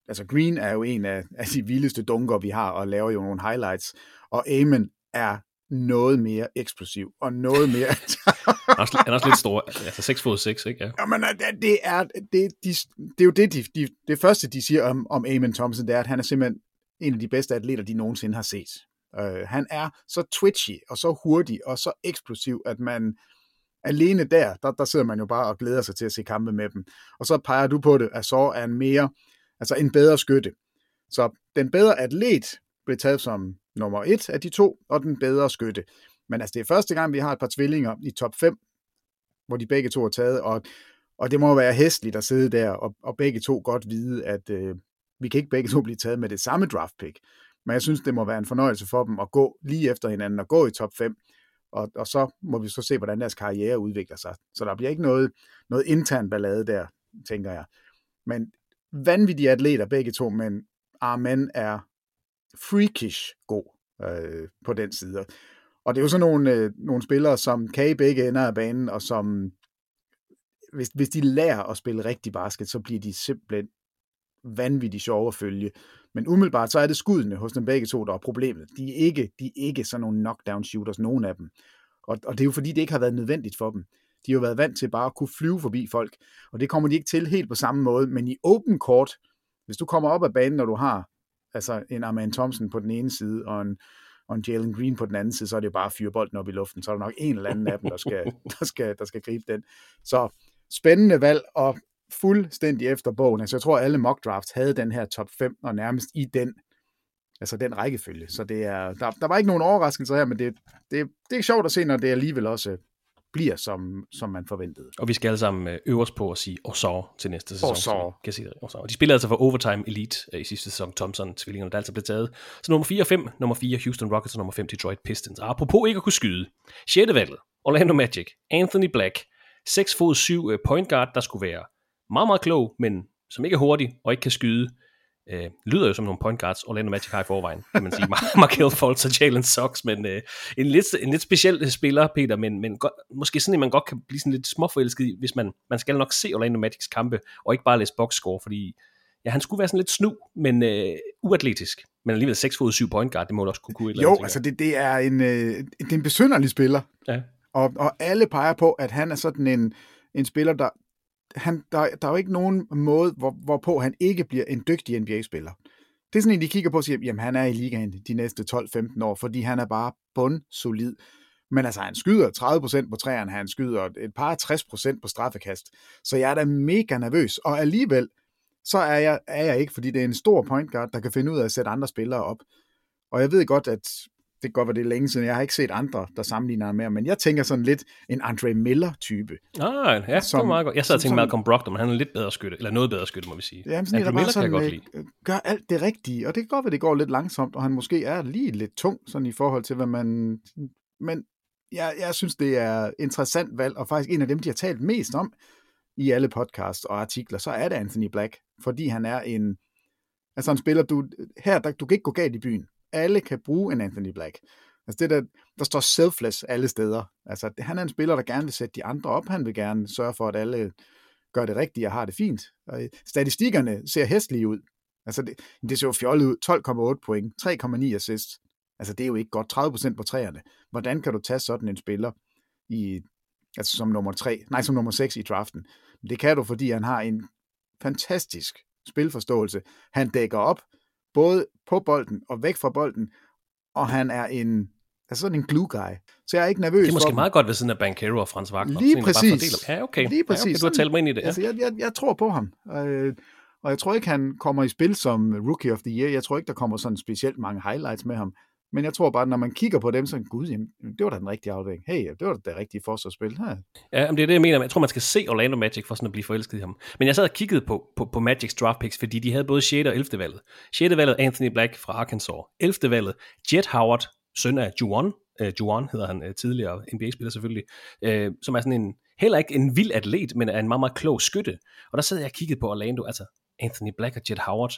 altså Green er jo en af, af de vildeste dunker, vi har, og laver jo nogle highlights. Og Amen er noget mere eksplosiv, og noget mere... (laughs) han, er også, han er også lidt stor, altså 6 fod 6, ikke? Ja. Jamen, det er, det, de, det er jo det, de, de, det første, de siger om, om Amen Thompson, det er, at han er simpelthen en af de bedste atleter, de nogensinde har set. Uh, han er så twitchy, og så hurtig, og så eksplosiv, at man alene der, der, der sidder man jo bare og glæder sig til at se kampe med dem. Og så peger du på det, at så er en mere, altså en bedre skytte. Så den bedre atlet blev taget som nummer et af de to, og den bedre skytte. Men altså, det er første gang, vi har et par tvillinger i top 5, hvor de begge to er taget, og, og det må være hæstligt at sidde der, og, og begge to godt vide, at øh, vi kan ikke begge to blive taget med det samme draft pick. Men jeg synes, det må være en fornøjelse for dem at gå lige efter hinanden og gå i top 5, og, og så må vi så se, hvordan deres karriere udvikler sig. Så der bliver ikke noget, noget intern ballade der, tænker jeg. Men vanvittige atleter begge to, men Armen er freakish god øh, på den side. Og det er jo sådan nogle, øh, nogle spillere, som kan i begge ender af banen, og som, hvis, hvis de lærer at spille rigtig basket, så bliver de simpelthen vanvittigt sjove at følge. Men umiddelbart, så er det skuddene hos dem begge to, der er problemet. De er ikke, de er ikke sådan nogle knockdown shooters, nogen af dem. Og, og det er jo fordi, det ikke har været nødvendigt for dem. De har jo været vant til bare at kunne flyve forbi folk, og det kommer de ikke til helt på samme måde. Men i open court, hvis du kommer op af banen, når du har altså en Armand Thompson på den ene side, og en, og en Jalen Green på den anden side, så er det jo bare at fyre bolden op i luften. Så er der nok en eller anden af dem, der skal, (laughs) der skal, der skal gribe den. Så spændende valg, og fuldstændig efter bogen. Altså jeg tror, alle mock drafts havde den her top 5, og nærmest i den, altså den rækkefølge. Så det er, der, der var ikke nogen overraskelser her, men det, det, det er sjovt at se, når det alligevel også bliver, som, som man forventede. Og vi skal alle sammen øh, øve os på at sige Osar til næste sæson. Osar. Kan sige det. Osar. De spillede altså for Overtime Elite øh, i sidste sæson, Thompson, tvillingerne, der altså blev taget. Så nummer 4 og 5, nummer 4 Houston Rockets og nummer 5 Detroit Pistons. Og apropos ikke at kunne skyde. 6. valget, Orlando Magic, Anthony Black, 6 fod 7 øh, point guard, der skulle være meget, meget klog, men som ikke er hurtig og ikke kan skyde. Øh, lyder jo som nogle point guards, Orlando Magic har i forvejen, kan man sige. (laughs) Markel Fultz og Jalen Sox, men øh, en, lidt, en lidt speciel spiller, Peter, men, men godt, måske sådan, at man godt kan blive sådan lidt småforelsket i, hvis man, man skal nok se Orlando Magics kampe, og ikke bare læse boxscore, fordi ja, han skulle være sådan lidt snu, men øh, uatletisk. Men alligevel 6 fod 7 point guard, det må også kunne kunne Jo, andet, altså det, det, er en, øh, det er en besynderlig spiller. Ja. Og, og alle peger på, at han er sådan en, en spiller, der, han, der, der er jo ikke nogen måde, hvor, hvorpå han ikke bliver en dygtig NBA-spiller. Det er sådan en, de kigger på og siger, jamen han er i ligaen de næste 12-15 år, fordi han er bare bundsolid. Men altså, han skyder 30% på træerne, han skyder et par 60% på straffekast. Så jeg er da mega nervøs, og alligevel, så er jeg, er jeg ikke, fordi det er en stor point guard, der kan finde ud af at sætte andre spillere op. Og jeg ved godt, at det kan godt være, det er længe siden. Jeg har ikke set andre, der sammenligner med men jeg tænker sådan lidt en Andre Miller-type. Ah, ja, som, det var meget godt. Jeg sad og tænkte Malcolm Brogdon, men han er lidt bedre skytte, eller noget bedre skytte, må vi sige. Ja, sådan, Andre Miller sådan, kan jeg godt lide. Øh, gør alt det rigtige, og det kan godt være, det går lidt langsomt, og han måske er lige lidt tung, sådan i forhold til, hvad man... Men jeg, jeg synes, det er interessant valg, og faktisk en af dem, de har talt mest om i alle podcasts og artikler, så er det Anthony Black, fordi han er en... Altså en spiller, du, her, der, du kan ikke gå galt i byen alle kan bruge en Anthony Black. Altså det der, der står selfless alle steder. Altså han er en spiller, der gerne vil sætte de andre op. Han vil gerne sørge for, at alle gør det rigtigt og har det fint. Og øh, statistikkerne ser hæstlige ud. Altså det, det ser jo fjollet ud. 12,8 point, 3,9 assist. Altså det er jo ikke godt. 30% på træerne. Hvordan kan du tage sådan en spiller i, altså som nummer 3, nej som nummer 6 i draften? Det kan du, fordi han har en fantastisk spilforståelse. Han dækker op, både på bolden og væk fra bolden, og han er en altså sådan en glue guy. Så jeg er ikke nervøs Det er måske meget godt ved siden af Bankero og Frans Wagner. Lige præcis. Ja, okay. Lige præcis. Ja, okay. Du har talt mig ind i det. Ja. Altså, jeg, jeg, jeg tror på ham. Øh, Og jeg tror ikke, han kommer i spil som Rookie of the Year. Jeg tror ikke, der kommer sådan specielt mange highlights med ham. Men jeg tror bare, når man kigger på dem, så gud, jamen, det var da den rigtige afvægning. Hey, det var da det rigtige forsvarsspil. Ja, Ja, men det er det, jeg mener. Jeg tror, man skal se Orlando Magic for sådan at blive forelsket i ham. Men jeg sad og kiggede på, på, på Magics draft picks, fordi de havde både 6. og 11. valget. 6. valget Anthony Black fra Arkansas. 11. valget Jet Howard, søn af Juwan. Uh, Juwan hedder han uh, tidligere NBA-spiller selvfølgelig. Uh, som er sådan en, heller ikke en vild atlet, men er en meget, meget klog skytte. Og der sad jeg og kiggede på Orlando, altså Anthony Black og Jet Howard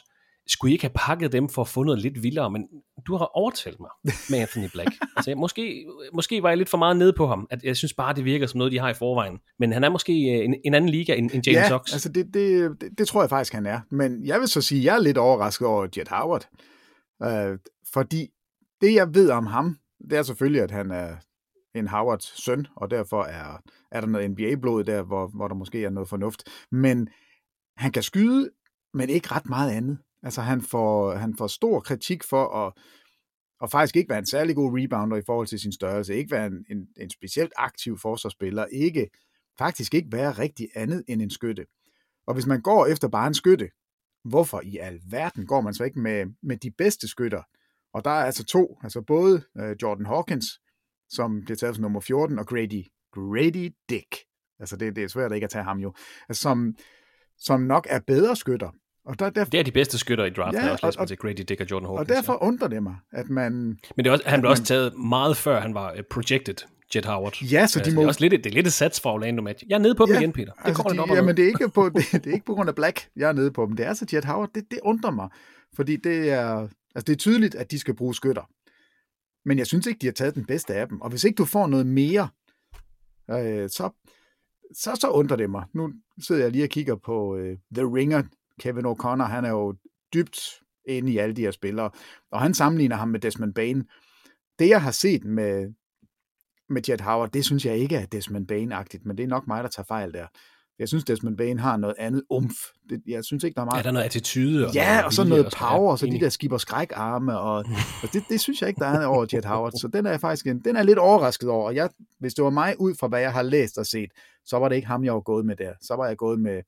skulle I ikke have pakket dem for at få noget lidt vildere, men du har overtalt mig med Anthony Black. (laughs) altså, måske, måske var jeg lidt for meget nede på ham, at jeg synes bare, det virker som noget, de har i forvejen. Men han er måske øh, en, en anden liga end, end James ja, Ox. altså det, det, det, det tror jeg faktisk, han er. Men jeg vil så sige, at jeg er lidt overrasket over Jet Howard. Øh, fordi det, jeg ved om ham, det er selvfølgelig, at han er en Howards søn, og derfor er, er der noget NBA-blod der, hvor, hvor der måske er noget fornuft. Men han kan skyde, men ikke ret meget andet. Altså han får, han får stor kritik for at, og faktisk ikke være en særlig god rebounder i forhold til sin størrelse, ikke være en, en, en specielt aktiv forsvarsspiller, ikke, faktisk ikke være rigtig andet end en skytte. Og hvis man går efter bare en skytte, hvorfor i alverden går man så ikke med, med de bedste skytter? Og der er altså to, altså både øh, Jordan Hawkins, som bliver taget som nummer 14, og Grady, Grady Dick, altså det, det er svært ikke at tage ham jo, altså, som, som nok er bedre skytter, og der, der, det er de bedste skytter i draften, ja, også, og, til Grady Dick og Jordan Hawkins. Og derfor ja. undrer det mig, at man... Men det er også, han blev man, også taget meget før han var uh, projected, Jet Howard. Ja, så de altså, må... Det er også lidt, det er lidt et sats for Orlando Magic. Jeg er nede på dem ja, igen, Peter. Det altså kommer de, lidt Jamen, det er, ikke på, det, det, er ikke på grund af Black, jeg er nede på dem. Det er altså Jet Howard. Det, det undrer mig, fordi det er, altså det er tydeligt, at de skal bruge skytter. Men jeg synes ikke, de har taget den bedste af dem. Og hvis ikke du får noget mere, øh, så, så, så undrer det mig. Nu sidder jeg lige og kigger på øh, The Ringer Kevin O'Connor, han er jo dybt inde i alle de her spillere, og han sammenligner ham med Desmond Bain. Det, jeg har set med, med Jet Howard, det synes jeg ikke er Desmond Bain-agtigt, men det er nok mig, der tager fejl der. Jeg synes, Desmond Bain har noget andet umf. Det, jeg synes ikke, der er meget... Ja, der er noget attitude. Og ja, noget og så noget power, og så de der skipper skræk-arme, og, og det, det, synes jeg ikke, der er over Jet Howard. Så den er jeg faktisk en, den er lidt overrasket over. Og jeg, hvis det var mig ud fra, hvad jeg har læst og set, så var det ikke ham, jeg var gået med der. Så var jeg gået med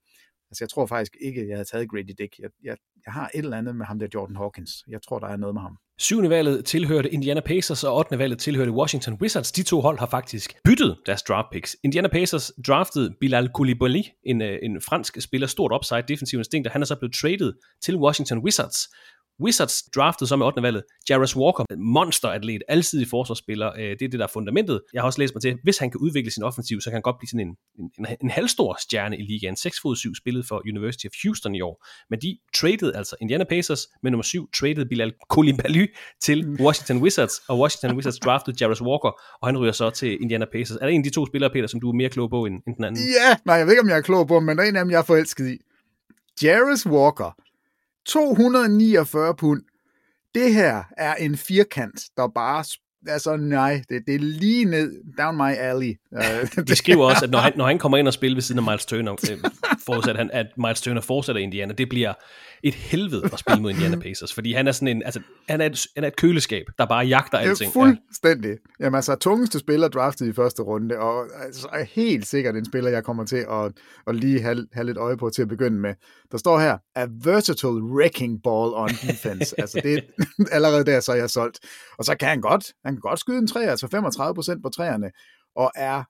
Altså, jeg tror faktisk ikke, jeg havde taget Grady Dick. Jeg, jeg, jeg har et eller andet med ham der Jordan Hawkins. Jeg tror, der er noget med ham. Syvende valget tilhørte Indiana Pacers, og 8. valget tilhørte Washington Wizards. De to hold har faktisk byttet deres draft picks. Indiana Pacers draftede Bilal Koulibaly, en, øh, en fransk spiller, stort upside, defensiv instinkt, og han er så blevet traded til Washington Wizards. Wizards draftede så med 8. valget Jarvis Walker, monsteratlet, altid i forsvarsspiller. Øh, det er det, der er fundamentet. Jeg har også læst mig til, hvis han kan udvikle sin offensiv, så kan han godt blive sådan en, en, en halvstor stjerne i ligaen. 6 fod 7 spillet for University of Houston i år. Men de traded altså Indiana Pacers med nummer 7, traded Bilal Koulibaly til Washington Wizards, og Washington Wizards draftede Jarvis Walker, og han ryger så til Indiana Pacers. Er der en af de to spillere, Peter, som du er mere klog på end, end den anden? Ja, nej, jeg ved ikke, om jeg er klog på, men der er en af dem, jeg er forelsket i. Jarvis Walker, 249 pund. Det her er en firkant, der bare altså nej, det, det er lige ned, down my alley. (laughs) Uh, De skriver også, at når han, når han kommer ind og spiller ved siden af Miles Turner, øh, forudsat han, at Miles Turner fortsætter Indiana, det bliver et helvede at spille mod Indiana Pacers, fordi han er sådan en, altså, han er et, han er et køleskab, der bare jagter alting. Fuldstændig. Ja. Jamen altså, tungeste spiller draftet i første runde, og altså, er helt sikkert en spiller, jeg kommer til at, at lige have, have lidt øje på til at begynde med. Der står her, a versatile wrecking ball on defense. altså, det er (laughs) (laughs) allerede der, så er jeg solgt. Og så kan han godt, han kan godt skyde en træ, altså 35% på træerne, og er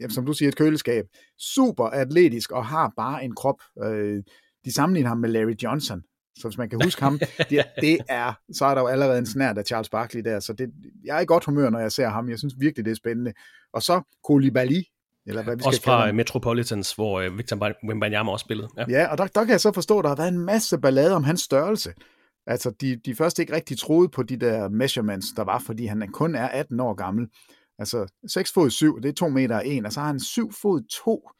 jamen, som du siger, et køleskab. Super atletisk og har bare en krop. Øh, de sammenligner ham med Larry Johnson. Så hvis man kan huske ham, det, det er, så er der jo allerede en snært af Charles Barkley der. Så det, jeg er i godt humør, når jeg ser ham. Jeg synes virkelig, det er spændende. Og så Koulibaly, eller hvad vi skal også fra Metropolitans, hvor uh, Victor Wembanyama også spillede. Ja, ja og der, der kan jeg så forstå, at der har været en masse ballade om hans størrelse. Altså, de, de først ikke rigtig troede på de der measurements, der var, fordi han kun er 18 år gammel. Altså 6 fod 7, det er 2 meter 1, og så har han 7 fod 2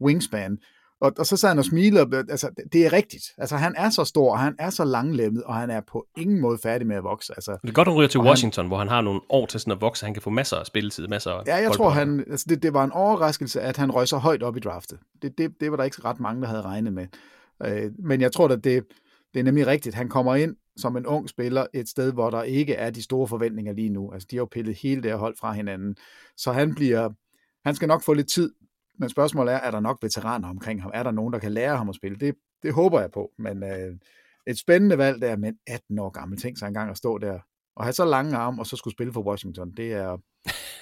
wingspan. Og, og så sad han og smilede, altså det er rigtigt. Altså han er så stor, og han er så langlemmet, og han er på ingen måde færdig med at vokse. Altså, det er godt, han ryger til Washington, han, hvor han har nogle år til sådan at vokse, han kan få masser af spilletid, masser af Ja, jeg tror, han, altså det, det var en overraskelse, at han røg så højt op i draftet. Det, det, det var der ikke ret mange, der havde regnet med. Øh, men jeg tror, at det, det er nemlig rigtigt. Han kommer ind som en ung spiller et sted, hvor der ikke er de store forventninger lige nu. Altså, de har jo pillet hele det her hold fra hinanden. Så han bliver, han skal nok få lidt tid, men spørgsmålet er, er der nok veteraner omkring ham? Er der nogen, der kan lære ham at spille? Det, det håber jeg på. Men øh, et spændende valg der, men 18 år gammel. Tænk sig engang at stå der og have så lange arme, og så skulle spille for Washington. Det er,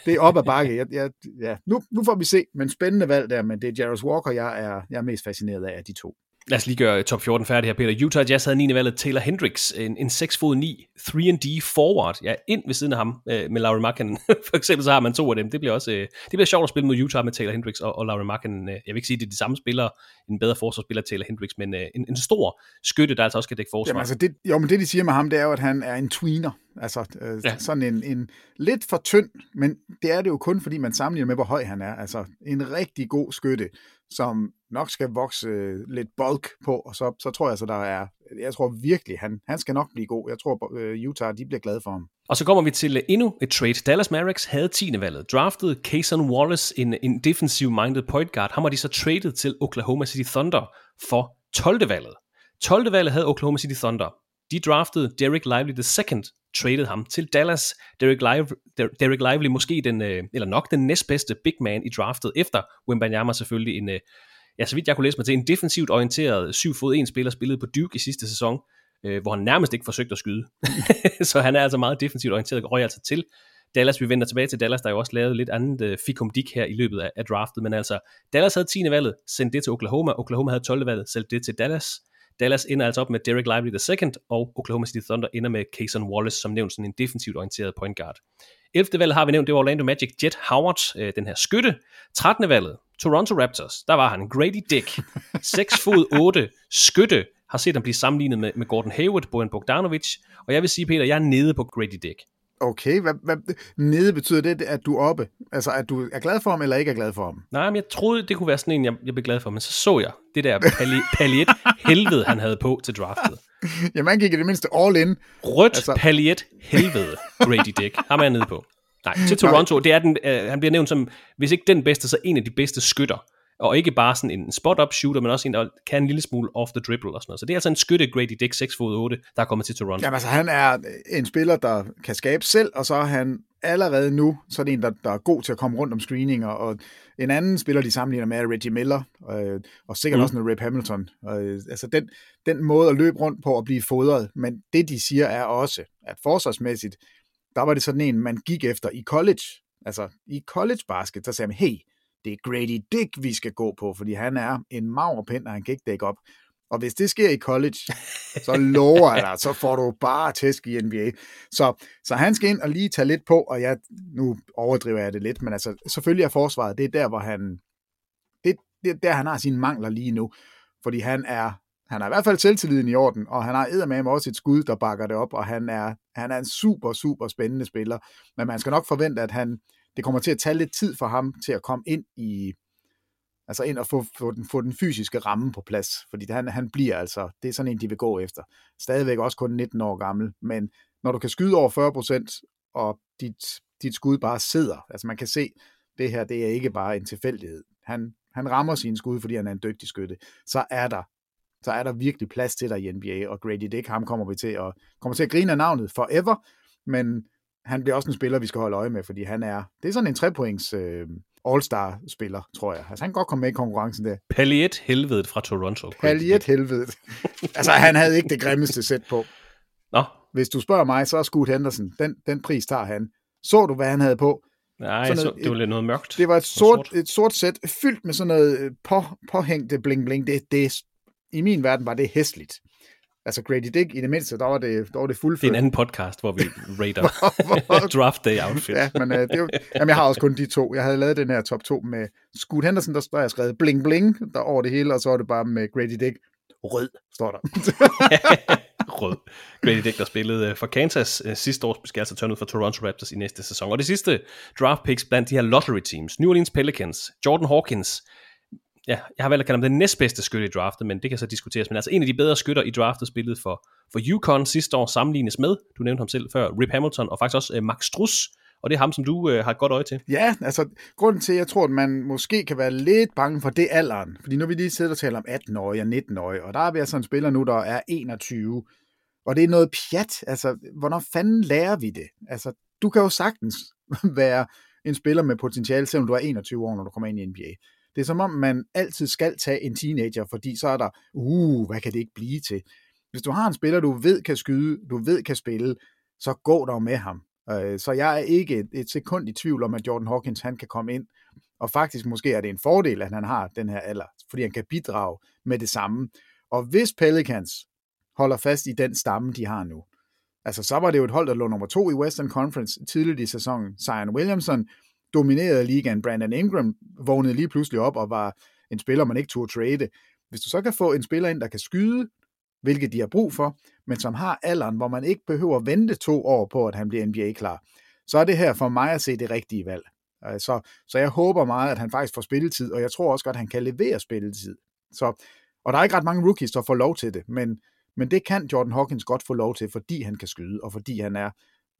det er op ad bakke. Jeg, jeg, ja, nu, nu får vi se, men spændende valg der, men det er Jarvis Walker, jeg er, jeg er mest fascineret af af de to. Lad os lige gøre top 14 færdig her, Peter. Utah Jazz havde 9. valget Taylor Hendricks, en, en 6 fod 9, 3D forward. Ja, ind ved siden af ham øh, med Laurie Markkinen. (laughs) For eksempel så har man to af dem. Det bliver også øh, det bliver sjovt at spille mod Utah med Taylor Hendricks og, og Laurie Markkinen. Øh, jeg vil ikke sige, at det er de samme spillere, en bedre forsvarsspiller Taylor Hendricks, men øh, en, en stor skytte, der altså også kan dække forsvar. Jamen, altså det, jo, men det de siger med ham, det er jo, at han er en tweener. Altså øh, ja. sådan en, en lidt for tynd, men det er det jo kun, fordi man sammenligner med, hvor høj han er. Altså en rigtig god skytte, som nok skal vokse lidt bulk på, og så, så tror jeg, så der er, jeg tror virkelig, han, han skal nok blive god. Jeg tror, øh, Utah, de bliver glade for ham. Og så kommer vi til øh, endnu et trade. Dallas Mavericks havde 10. valget, draftede Kayson Wallace, en, en defensive-minded point guard. Ham har de så traded til Oklahoma City Thunder for 12. valget. 12. valget havde Oklahoma City Thunder. De draftede Derek Lively II, traded ham til Dallas. Derek, Live, Derek Lively måske den, øh, eller nok den næstbedste big man i draftet, efter Wimbanyama selvfølgelig en, øh, ja, så vidt jeg kunne læse mig til, en defensivt orienteret 7 fod 1 spiller spillede på Duke i sidste sæson, øh, hvor han nærmest ikke forsøgte at skyde. (laughs) så han er altså meget defensivt orienteret, og røg altså til Dallas. Vi vender tilbage til Dallas, der jo også lavet lidt andet øh, fikum dik her i løbet af, af draftet, men altså, Dallas havde 10. valget, sendte det til Oklahoma, Oklahoma havde 12. valget, sendte det til Dallas. Dallas ender altså op med Derek Lively II, og Oklahoma City Thunder ender med Kayson Wallace, som nævnt sådan en defensivt orienteret point guard. 11. valget har vi nævnt, det var Orlando Magic Jet Howard, øh, den her skytte. 13. valget, Toronto Raptors, der var han Grady Dick, (laughs) 6 fod 8, skytte, har set ham blive sammenlignet med, med Gordon Hayward, Bojan Bogdanovic, og jeg vil sige, Peter, jeg er nede på Grady Dick. Okay, hvad, hvad, nede betyder det, at du er oppe? Altså, at du er glad for ham, eller ikke er glad for ham? Nej, men jeg troede, det kunne være sådan en, jeg, jeg blev glad for, men så så jeg det der pali, paliet helvede, han havde på til draftet. (laughs) Jamen, han gik i det mindste all in. Rødt altså... paliet helvede, Grady Dick. Ham er jeg nede på. Nej, til Toronto, det er den, øh, han bliver nævnt som, hvis ikke den bedste, så en af de bedste skytter. Og ikke bare sådan en spot-up shooter, men også en, der kan en lille smule off the dribble og sådan noget. Så det er altså en skytte Grady Dick 6 fod 8, der er kommet til Toronto. Jamen altså, han er en spiller, der kan skabe selv, og så er han allerede nu sådan en, der, der er god til at komme rundt om screeninger, og en anden spiller, de sammenligner med, er Reggie Miller, øh, og sikkert mm. også med Rip Hamilton. Øh, altså den, den måde at løbe rundt på at blive fodret, men det de siger er også, at forsvarsmæssigt, der var det sådan en, man gik efter i college. Altså i college basket, der sagde man, hey, det er Grady Dick, vi skal gå på, fordi han er en maverpind, og han kan ikke dække op. Og hvis det sker i college, så (laughs) lover jeg dig, så får du bare tæsk i NBA. Så, så han skal ind og lige tage lidt på, og jeg, nu overdriver jeg det lidt, men altså, selvfølgelig er forsvaret, det er der, hvor han, det, det er der, han har sine mangler lige nu. Fordi han er, han er i hvert fald selvtilliden i orden, og han har eddermame også et skud, der bakker det op, og han er, han er en super, super spændende spiller. Men man skal nok forvente, at han, det kommer til at tage lidt tid for ham til at komme ind i, altså ind og få, få, den, få den fysiske ramme på plads, fordi han, han bliver altså, det er sådan en, de vil gå efter. Stadigvæk også kun 19 år gammel, men når du kan skyde over 40 procent, og dit, dit skud bare sidder, altså man kan se, det her, det er ikke bare en tilfældighed. Han, han rammer sine skud, fordi han er en dygtig skytte. Så er der så er der virkelig plads til dig i NBA, og Grady Dick, ham kommer vi til at, kommer til at grine af navnet forever, men han bliver også en spiller, vi skal holde øje med, fordi han er, det er sådan en trepoints øh, all-star-spiller, tror jeg. Altså han kan godt komme med i konkurrencen der. Palliet helvedet fra Toronto. Palliet helvedet. altså han havde ikke det grimmeste sæt på. Nå. Hvis du spørger mig, så er Scoot Henderson, den, den pris tager han. Så du, hvad han havde på? Nej, så, det var lidt noget mørkt. Det var et sort, sort. et sort sæt, fyldt med sådan noget øh, på, påhængte bling-bling. Det, det, I min verden var det hæsligt. Altså Grady Dick, i det mindste, der var det, der var det fuldført. Det er en anden podcast, hvor vi rater (laughs) (laughs) draft day outfit. ja, men uh, det er jo, jamen, jeg har også kun de to. Jeg havde lavet den her top 2 med Scoot Henderson, der står jeg skrevet bling bling der over det hele, og så er det bare med Grady Dick. Rød, står der. (laughs) Rød. Grady Dick, der spillede øh, for Kansas uh, sidste år, skal altså tørne ud for Toronto Raptors i næste sæson. Og det sidste draft picks blandt de her lottery teams, New Orleans Pelicans, Jordan Hawkins, ja, jeg har valgt at kalde ham den næstbedste skytte i draftet, men det kan så diskuteres. Men altså en af de bedre skytter i draftet spillet for, for Yukon sidste år sammenlignes med, du nævnte ham selv før, Rip Hamilton, og faktisk også øh, Max Struss, og det er ham, som du øh, har et godt øje til. Ja, altså grunden til, at jeg tror, at man måske kan være lidt bange for det alderen, fordi nu vi lige sidder og taler om 18-årige og 19-årige, og der er vi altså en spiller nu, der er 21, og det er noget pjat, altså hvornår fanden lærer vi det? Altså du kan jo sagtens (laughs) være en spiller med potentiale, selvom du er 21 år, når du kommer ind i NBA det er som om, man altid skal tage en teenager, fordi så er der, uh, hvad kan det ikke blive til? Hvis du har en spiller, du ved kan skyde, du ved kan spille, så gå dog med ham. Øh, så jeg er ikke et sekund i tvivl om, at Jordan Hawkins han kan komme ind, og faktisk måske er det en fordel, at han har den her alder, fordi han kan bidrage med det samme. Og hvis Pelicans holder fast i den stamme, de har nu, altså så var det jo et hold, der lå nummer to i Western Conference tidligt i sæsonen. Zion Williamson dominerede ligaen. Brandon Ingram vågnede lige pludselig op og var en spiller, man ikke turde trade. Hvis du så kan få en spiller ind, der kan skyde, hvilket de har brug for, men som har alderen, hvor man ikke behøver at vente to år på, at han bliver NBA-klar, så er det her for mig at se det rigtige valg. Øh, så, så jeg håber meget, at han faktisk får spilletid, og jeg tror også godt, at han kan levere spilletid. Så, og der er ikke ret mange rookies, der får lov til det, men, men det kan Jordan Hawkins godt få lov til, fordi han kan skyde, og fordi han er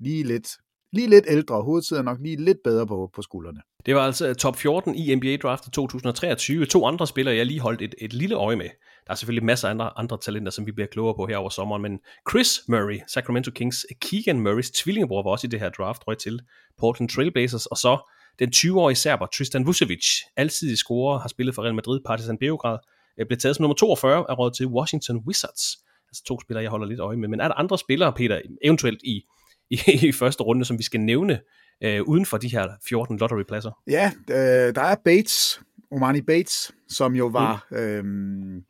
lige lidt lige lidt ældre, hovedet sidder nok lige lidt bedre på, på skuldrene. Det var altså top 14 i NBA draftet 2023. To andre spillere, jeg lige holdt et, et lille øje med. Der er selvfølgelig masser af andre, andre talenter, som vi bliver klogere på her over sommeren, men Chris Murray, Sacramento Kings, Keegan Murrays tvillingebror, var også i det her draft, røg til Portland Trailblazers, og så den 20-årige serber Tristan Vucevic, altid scorer, har spillet for Real Madrid, Partizan Beograd, øh, blev taget som nummer 42 af råd til Washington Wizards. Altså to spillere, jeg holder lidt øje med. Men er der andre spillere, Peter, eventuelt i i, (laughs) i første runde, som vi skal nævne øh, uden for de her 14 lottery-pladser? Ja, øh, der er Bates, Omani Bates, som jo var mm. øh,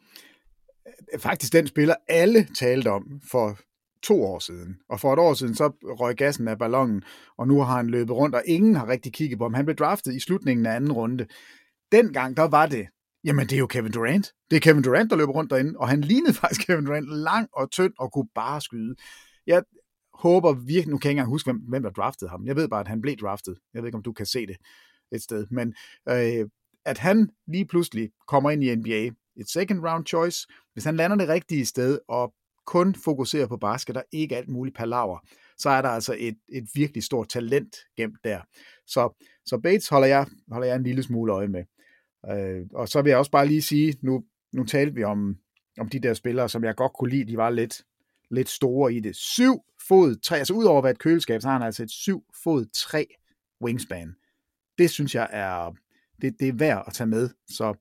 faktisk den spiller, alle talte om for to år siden. Og for et år siden, så røg gassen af ballonen, og nu har han løbet rundt, og ingen har rigtig kigget på ham. Han blev draftet i slutningen af anden runde. Dengang, der var det, jamen det er jo Kevin Durant. Det er Kevin Durant, der løber rundt derinde, og han lignede (laughs) faktisk Kevin Durant lang og tynd og kunne bare skyde. Jeg håber virkelig, nu kan jeg ikke engang huske, hvem, hvem der draftede ham. Jeg ved bare, at han blev draftet. Jeg ved ikke, om du kan se det et sted. Men øh, at han lige pludselig kommer ind i NBA, et second round choice, hvis han lander det rigtige sted og kun fokuserer på basket og ikke alt muligt palaver, så er der altså et, et virkelig stort talent gemt der. Så, så Bates holder jeg, holder jeg en lille smule øje med. Øh, og så vil jeg også bare lige sige, nu, nu talte vi om, om de der spillere, som jeg godt kunne lide, de var lidt, lidt store i det. 7 fod 3, altså udover at være et køleskab, så har han altså et 7 fod 3 wingspan. Det synes jeg er, det, det er værd at tage med. Så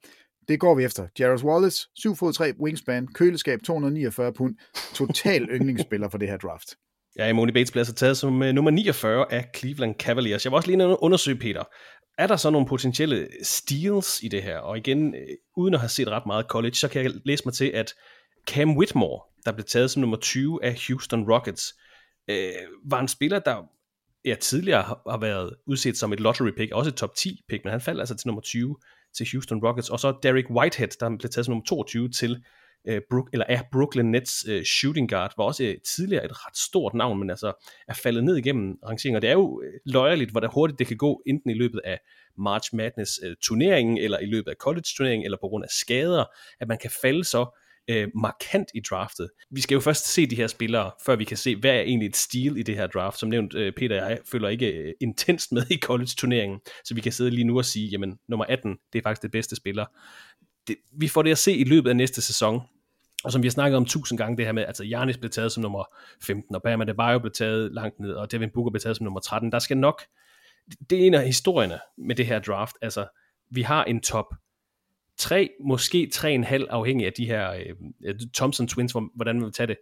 det går vi efter. Jarrus Wallace, 7 fod 3 wingspan, køleskab 249 pund, total (laughs) yndlingsspiller for det her draft. Ja, Imoni Bates bliver så taget som uh, nummer 49 af Cleveland Cavaliers. Jeg var også lige undersøge, Peter. Er der så nogle potentielle steals i det her? Og igen, uh, uden at have set ret meget college, så kan jeg læse mig til, at Cam Whitmore, der blev taget som nummer 20 af Houston Rockets, øh, var en spiller, der ja, tidligere har været udset som et lottery pick, også et top 10 pick, men han faldt altså til nummer 20 til Houston Rockets, og så Derek Whitehead, der blev taget som nummer 22 til øh, Brook, eller er Brooklyn Nets øh, shooting guard, var også øh, tidligere et ret stort navn, men altså er faldet ned igennem rangeringen, og det er jo øh, løjerligt, hvor hurtigt det kan gå, enten i løbet af March Madness øh, turneringen, eller i løbet af college turneringen, eller på grund af skader, at man kan falde så øh, markant i draftet. Vi skal jo først se de her spillere, før vi kan se, hvad er egentlig et stil i det her draft. Som nævnt, øh, Peter og jeg følger ikke øh, intenst med (laughs) i college-turneringen, så vi kan sidde lige nu og sige, jamen nummer 18, det er faktisk det bedste spiller. Det, vi får det at se i løbet af næste sæson, og som vi har snakket om tusind gange, det her med, altså Janis blev taget som nummer 15, og Bama Debajo blev taget langt ned, og Devin Booker blev taget som nummer 13. Der skal nok, det er en af historierne med det her draft, altså vi har en top tre, måske tre en halv, afhængig af de her øh, Thompson Twins, hvordan vi vil tage det.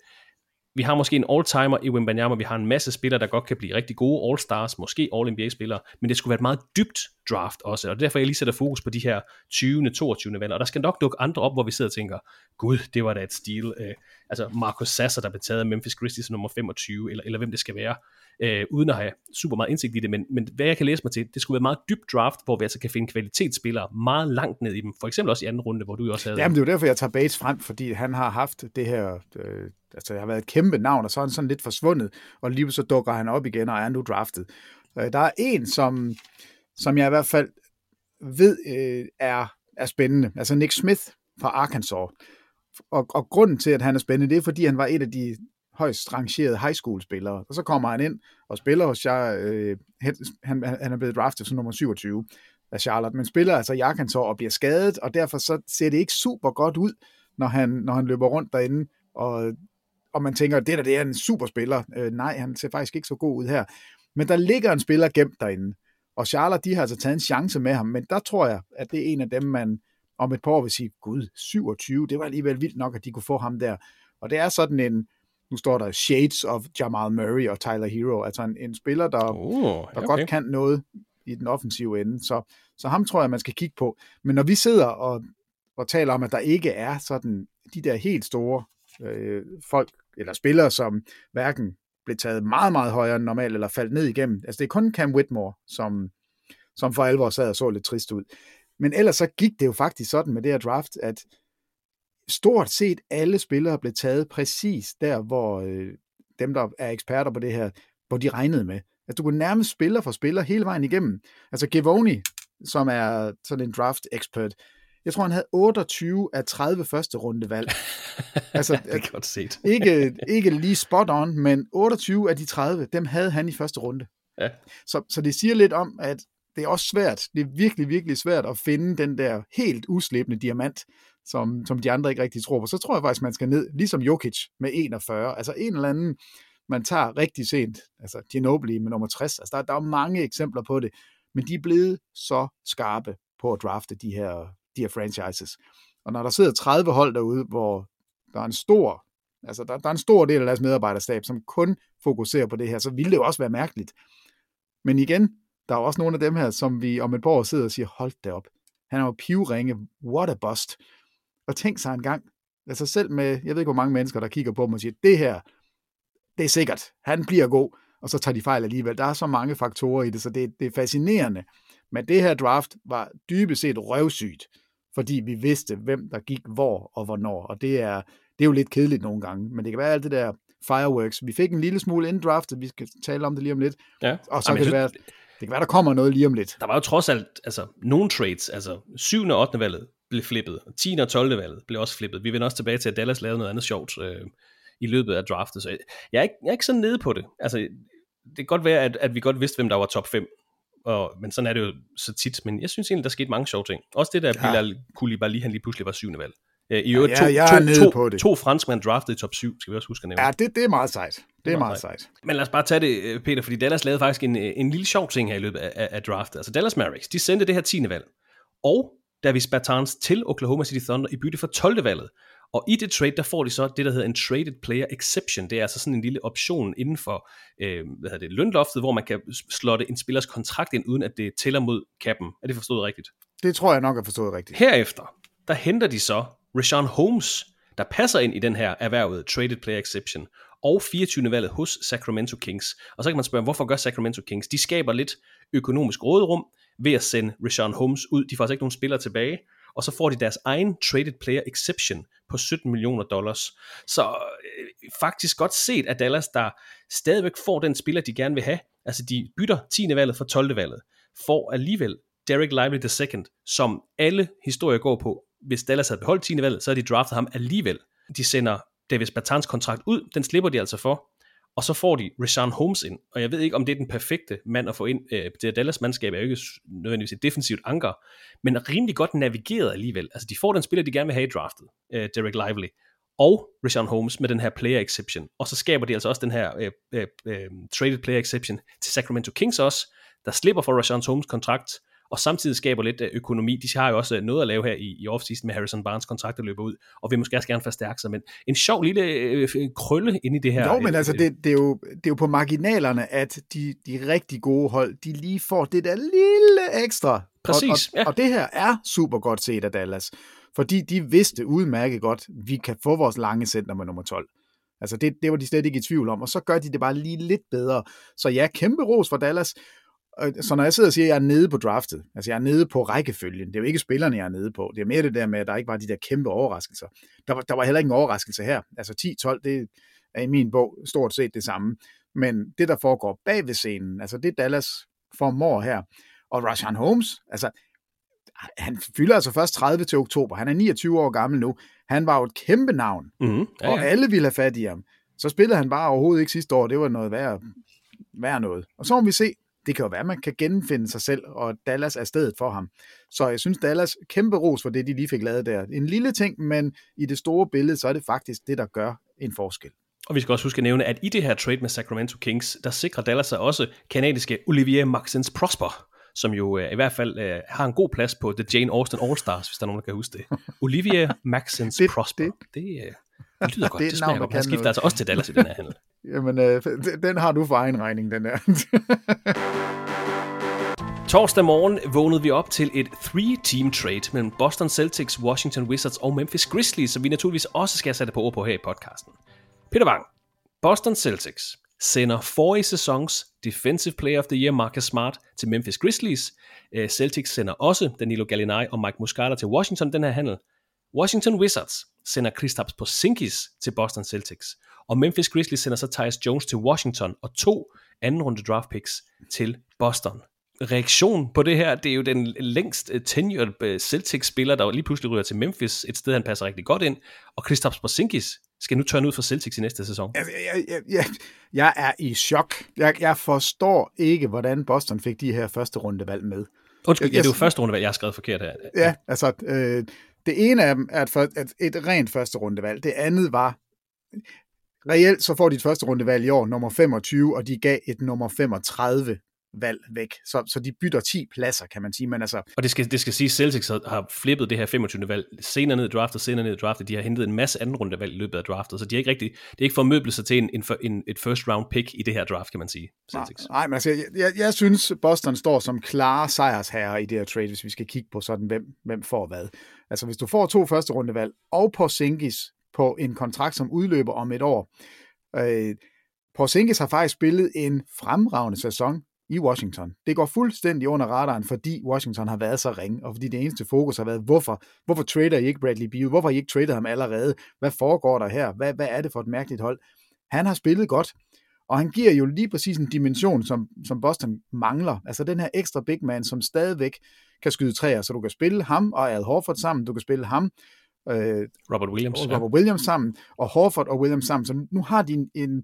Vi har måske en all-timer i Wimbanyama, vi har en masse spillere, der godt kan blive rigtig gode all-stars, måske all-NBA-spillere, men det skulle være et meget dybt draft også, og derfor jeg lige sætter fokus på de her 20. 22. valg, og der skal nok dukke andre op, hvor vi sidder og tænker, gud, det var da et stil. Øh, altså Marcus Sasser, der blev taget af Memphis Grizzlies nummer 25, eller, eller hvem det skal være øh, uden at have super meget indsigt i det, men, men hvad jeg kan læse mig til, det skulle være meget dybt draft, hvor vi altså kan finde kvalitetsspillere meget langt ned i dem, for eksempel også i anden runde, hvor du jo også havde... Jamen det er jo derfor, jeg tager Bates frem, fordi han har haft det her, øh, altså det har været et kæmpe navn, og så er han sådan lidt forsvundet, og lige så dukker han op igen, og er nu draftet. Øh, der er en, som, som jeg i hvert fald ved øh, er, er spændende, altså Nick Smith fra Arkansas, og, og grunden til, at han er spændende, det er, fordi han var et af de højst rangerede high school spillere. Og så kommer han ind og spiller hos jeg, øh, han, han er blevet draftet som nummer 27 af Charlotte, men spiller altså i Arkansas og bliver skadet, og derfor så ser det ikke super godt ud, når han, når han løber rundt derinde, og, og man tænker, det der det er en superspiller. Øh, nej, han ser faktisk ikke så god ud her. Men der ligger en spiller gemt derinde, Og Charlotte, de har altså taget en chance med ham, men der tror jeg, at det er en af dem, man om et par år vil sige, gud, 27, det var alligevel vildt nok, at de kunne få ham der. Og det er sådan en, nu står der Shades of Jamal Murray og Tyler Hero, altså en, en spiller, der, Oh, der okay. godt kan noget i den offensive ende. Så, så ham tror jeg, man skal kigge på. Men når vi sidder og, og taler om, at der ikke er sådan de der helt store øh, folk, eller spillere, som hverken blev taget meget, meget højere end normalt, eller faldt ned igennem. Altså det er kun Cam Whitmore, som, som for alvor sad og så lidt trist ud. Men ellers så gik det jo faktisk sådan med det her draft, at stort set alle spillere blev taget præcis der, hvor øh, dem, der er eksperter på det her, hvor de regnede med. Altså du kunne nærmest spiller for spiller hele vejen igennem. Altså Givoni, som er sådan en draft expert, jeg tror, han havde 28 af 30 første runde valg. (laughs) Altså, det er godt set. (laughs) ikke, ikke lige spot on, men 28 af de 30, dem havde han i første runde. Ja. Så, så det siger lidt om, at det er også svært, det er virkelig, virkelig svært at finde den der helt uslæbende diamant, som, som de andre ikke rigtig tror på. Så tror jeg faktisk, man skal ned, ligesom Jokic med 41. Altså en eller anden, man tager rigtig sent, altså Ginobili med nummer 60. Altså der, der er mange eksempler på det, men de er blevet så skarpe på at drafte de her, de her franchises. Og når der sidder 30 hold derude, hvor der er en stor, altså der, der er en stor del af deres medarbejderstab, som kun fokuserer på det her, så ville det jo også være mærkeligt. Men igen, der er også nogle af dem her, som vi om et par år sidder og siger, hold det op. Han er jo pivringe, what a bust. Og tænk sig en gang, altså selv med, jeg ved ikke hvor mange mennesker, der kigger på ham og siger, det her, det er sikkert, han bliver god, og så tager de fejl alligevel. Der er så mange faktorer i det, så det, det er fascinerende. Men det her draft var dybest set røvsygt, fordi vi vidste, hvem der gik hvor og hvornår. Og det er, det er jo lidt kedeligt nogle gange, men det kan være alt det der fireworks. Vi fik en lille smule inddraftet, vi skal tale om det lige om lidt. Ja. Og så Jamen, kan det være, det kan være, der kommer noget lige om lidt. Der var jo trods alt altså, nogle trades, altså 7. og 8. valget blev flippet, og 10. og 12. valget blev også flippet. Vi vender også tilbage til, at Dallas lavede noget andet sjovt øh, i løbet af draftet, så jeg er, ikke, jeg er ikke så nede på det. Altså, det kan godt være, at, at vi godt vidste, hvem der var top 5, og, men sådan er det jo så tit, men jeg synes egentlig, der skete mange sjove ting. Også det der, ja. Bilal Koulibaly, han lige pludselig var syvende valg. Øh, I øvrigt, Ja, to, jeg er to, to, på det. to franskmænd draftet i top 7, skal vi også huske at nævne. Ja, det, det er meget sejt. Det er meget sejt. Men lad os bare tage det, øh, Peter, fordi Dallas lavede faktisk en, øh, en lille sjov ting her i løbet af, af, af draftet. Altså Dallas Mavericks, de sendte det her 10. valg, og Davis Bertans til Oklahoma City Thunder i bytte for 12. valget. Og i det trade, der får de så det, der hedder en traded player exception. Det er altså sådan en lille option inden for øh, hvad hedder det, lønloftet, hvor man kan slotte en spillers kontrakt ind, uden at det tæller mod kappen. Er det forstået rigtigt? Det tror jeg nok er forstået rigtigt. Herefter, der henter de så Rashawn Holmes, der passer ind i den her erhvervet traded player exception, og 24. valget hos Sacramento Kings. Og så kan man spørge, hvorfor gør Sacramento Kings? De skaber lidt økonomisk råderum ved at sende Rashawn Holmes ud. De får altså ikke nogen spillere tilbage, og så får de deres egen traded player exception på 17 millioner dollars. Så øh, faktisk godt set af Dallas, der stadigvæk får den spiller, de gerne vil have. Altså de bytter 10. valget for 12. valget, får alligevel Derek Lively II, som alle historier går på. Hvis Dallas havde beholdt 10. valget, så havde de draftet ham alligevel. De sender Davis Bertans kontrakt ud, den slipper de altså for, og så får de Rashawn Holmes ind, og jeg ved ikke, om det er den perfekte mand at få ind. Øh, det Dallas mandskab er jo ikke nødvendigvis et defensivt anker, men rimelig godt navigeret alligevel. Altså, de får den spiller, de gerne vil have i draftet, øh, Derek Lively, og Rashawn Holmes med den her player exception, og så skaber de altså også den her øh, øh, øh traded player exception til Sacramento Kings også, der slipper for Rashawn Holmes kontrakt, og samtidig skaber lidt øh, økonomi. De har jo også noget at lave her i, i offseason med Harrison Barnes kontrakt, der løber ud, og vil måske også gerne forstærke sig, men en sjov lille øh, krølle ind i det her. Jo, men øh, altså, det, det, er jo, det er jo på marginalerne, at de, de rigtig gode hold, de lige får det der lille ekstra. Præcis, og, og, ja. og det her er super godt set af Dallas, fordi de vidste udmærket godt, vi kan få vores lange center med nummer 12. Altså det, det var de slet ikke i tvivl om, og så gør de det bare lige lidt bedre. Så ja, kæmpe ros for Dallas. Så når jeg sidder og siger, at jeg er nede på draftet, altså jeg er nede på rækkefølgen, det er jo ikke spillerne, jeg er nede på. Det er mere det der med, at der ikke var de der kæmpe overraskelser. Der var, der var heller ikke en overraskelse her. Altså 10-12, det er i min bog stort set det samme. Men det, der foregår bag ved scenen, altså det Dallas formår her, og Rashan Holmes, altså han fylder altså først 30 til oktober. Han er 29 år gammel nu. Han var jo et kæmpe navn, Mm-hmm. ja, ja. og alle ville have fat i ham. Så spillede han bare overhovedet ikke sidste år. Det var noget værd, værd noget. Og så må vi se. Det kan jo være, at man kan genfinde sig selv, og Dallas er stedet for ham. Så jeg synes, Dallas kæmpe ros for det, de lige fik lavet der. En lille ting, men i det store billede, så er det faktisk det, der gør en forskel. Og vi skal også huske at nævne, at i det her trade med Sacramento Kings, der sikrer Dallas sig også kanadiske Olivier Maxence Prosper, som jo øh, i hvert fald øh, har en god plads på The Jane Austen All-Stars, hvis der er nogen, der kan huske det. (laughs) Olivia Maxence Det- Prosper. det- Det, øh, det lyder godt, Det er det, et smager godt. Han skifter noget. altså også til Dallas i den her handel. (laughs) Jamen, øh, den- den har du for egen regning, den der. (laughs) Torsdag morgen vågnede vi op til et three-team trade mellem Boston Celtics, Washington Wizards og Memphis Grizzlies, som vi naturligvis også skal sætte på ord på her i podcasten. Peter Wang, Boston Celtics sender forrige sæsons Defensive Player of the Year Marcus Smart til Memphis Grizzlies. Øh, Celtics sender også Danilo Gallinari og Mike Muscala til Washington den her handel. Washington Wizards sender Kristaps Porzingis til Boston Celtics, og Memphis Grizzlies sender så Tyus Jones til Washington og to anden runde draft picks til Boston. Reaktion på det her, det er jo den længst øh, tenured øh, Celtics-spiller, der lige pludselig ryger til Memphis, et sted han passer rigtig godt ind, og Kristaps Porzingis skal nu tørne ud for Celtics i næste sæson. Jeg, jeg, jeg, jeg er i chok. Jeg, jeg forstår ikke, hvordan Boston fik de her første rundevalg med. Undskyld, jeg- ja, det er jo første runde, jeg har skrevet forkert her. Ja, altså, øh, det ene af dem er et, for, et, et rent første rundevalg. Det andet var, reelt så får de et første rundevalg i år, nummer 25, og de gav et nummer 35 valg væk. Så, så de bytter 10 pladser, kan man sige. Men altså, Og det skal, det skal sige, at Celtics har- har flippet det her 25. valg senere ned i draftet, senere ned i draftet. De har hentet en masse anden runde valg i løbet af draftet, så de har ikke rigtig, det er ikke formøblet sig til en, en, en, et first round pick i det her draft, kan man sige. Celtics. Nej, men altså, jeg, jeg, jeg synes, Boston står som klare sejrsherrer i det her trade, hvis vi skal kigge på sådan, hvem, hvem får hvad. Altså, hvis du får to første rundevalg og Porzingis på en kontrakt, som udløber om et år. Øh, Porzingis har faktisk spillet en fremragende sæson i Washington. Det går fuldstændig under radaren, fordi Washington har været så ringe, og fordi det eneste fokus har været, hvorfor, hvorfor trader I ikke Bradley Beal? Hvorfor har I ikke tradet ham allerede? Hvad foregår der her? Hvad, hvad er det for et mærkeligt hold? Han har spillet godt, og han giver jo lige præcis en dimension, som, som Boston mangler. Altså den her ekstra big man, som stadigvæk kan skyde træer, så du kan spille ham og Al Horford sammen, du kan spille ham øh, Robert Williams. og ja. Robert Williams sammen, og Horford og Williams sammen. Så nu har de en, en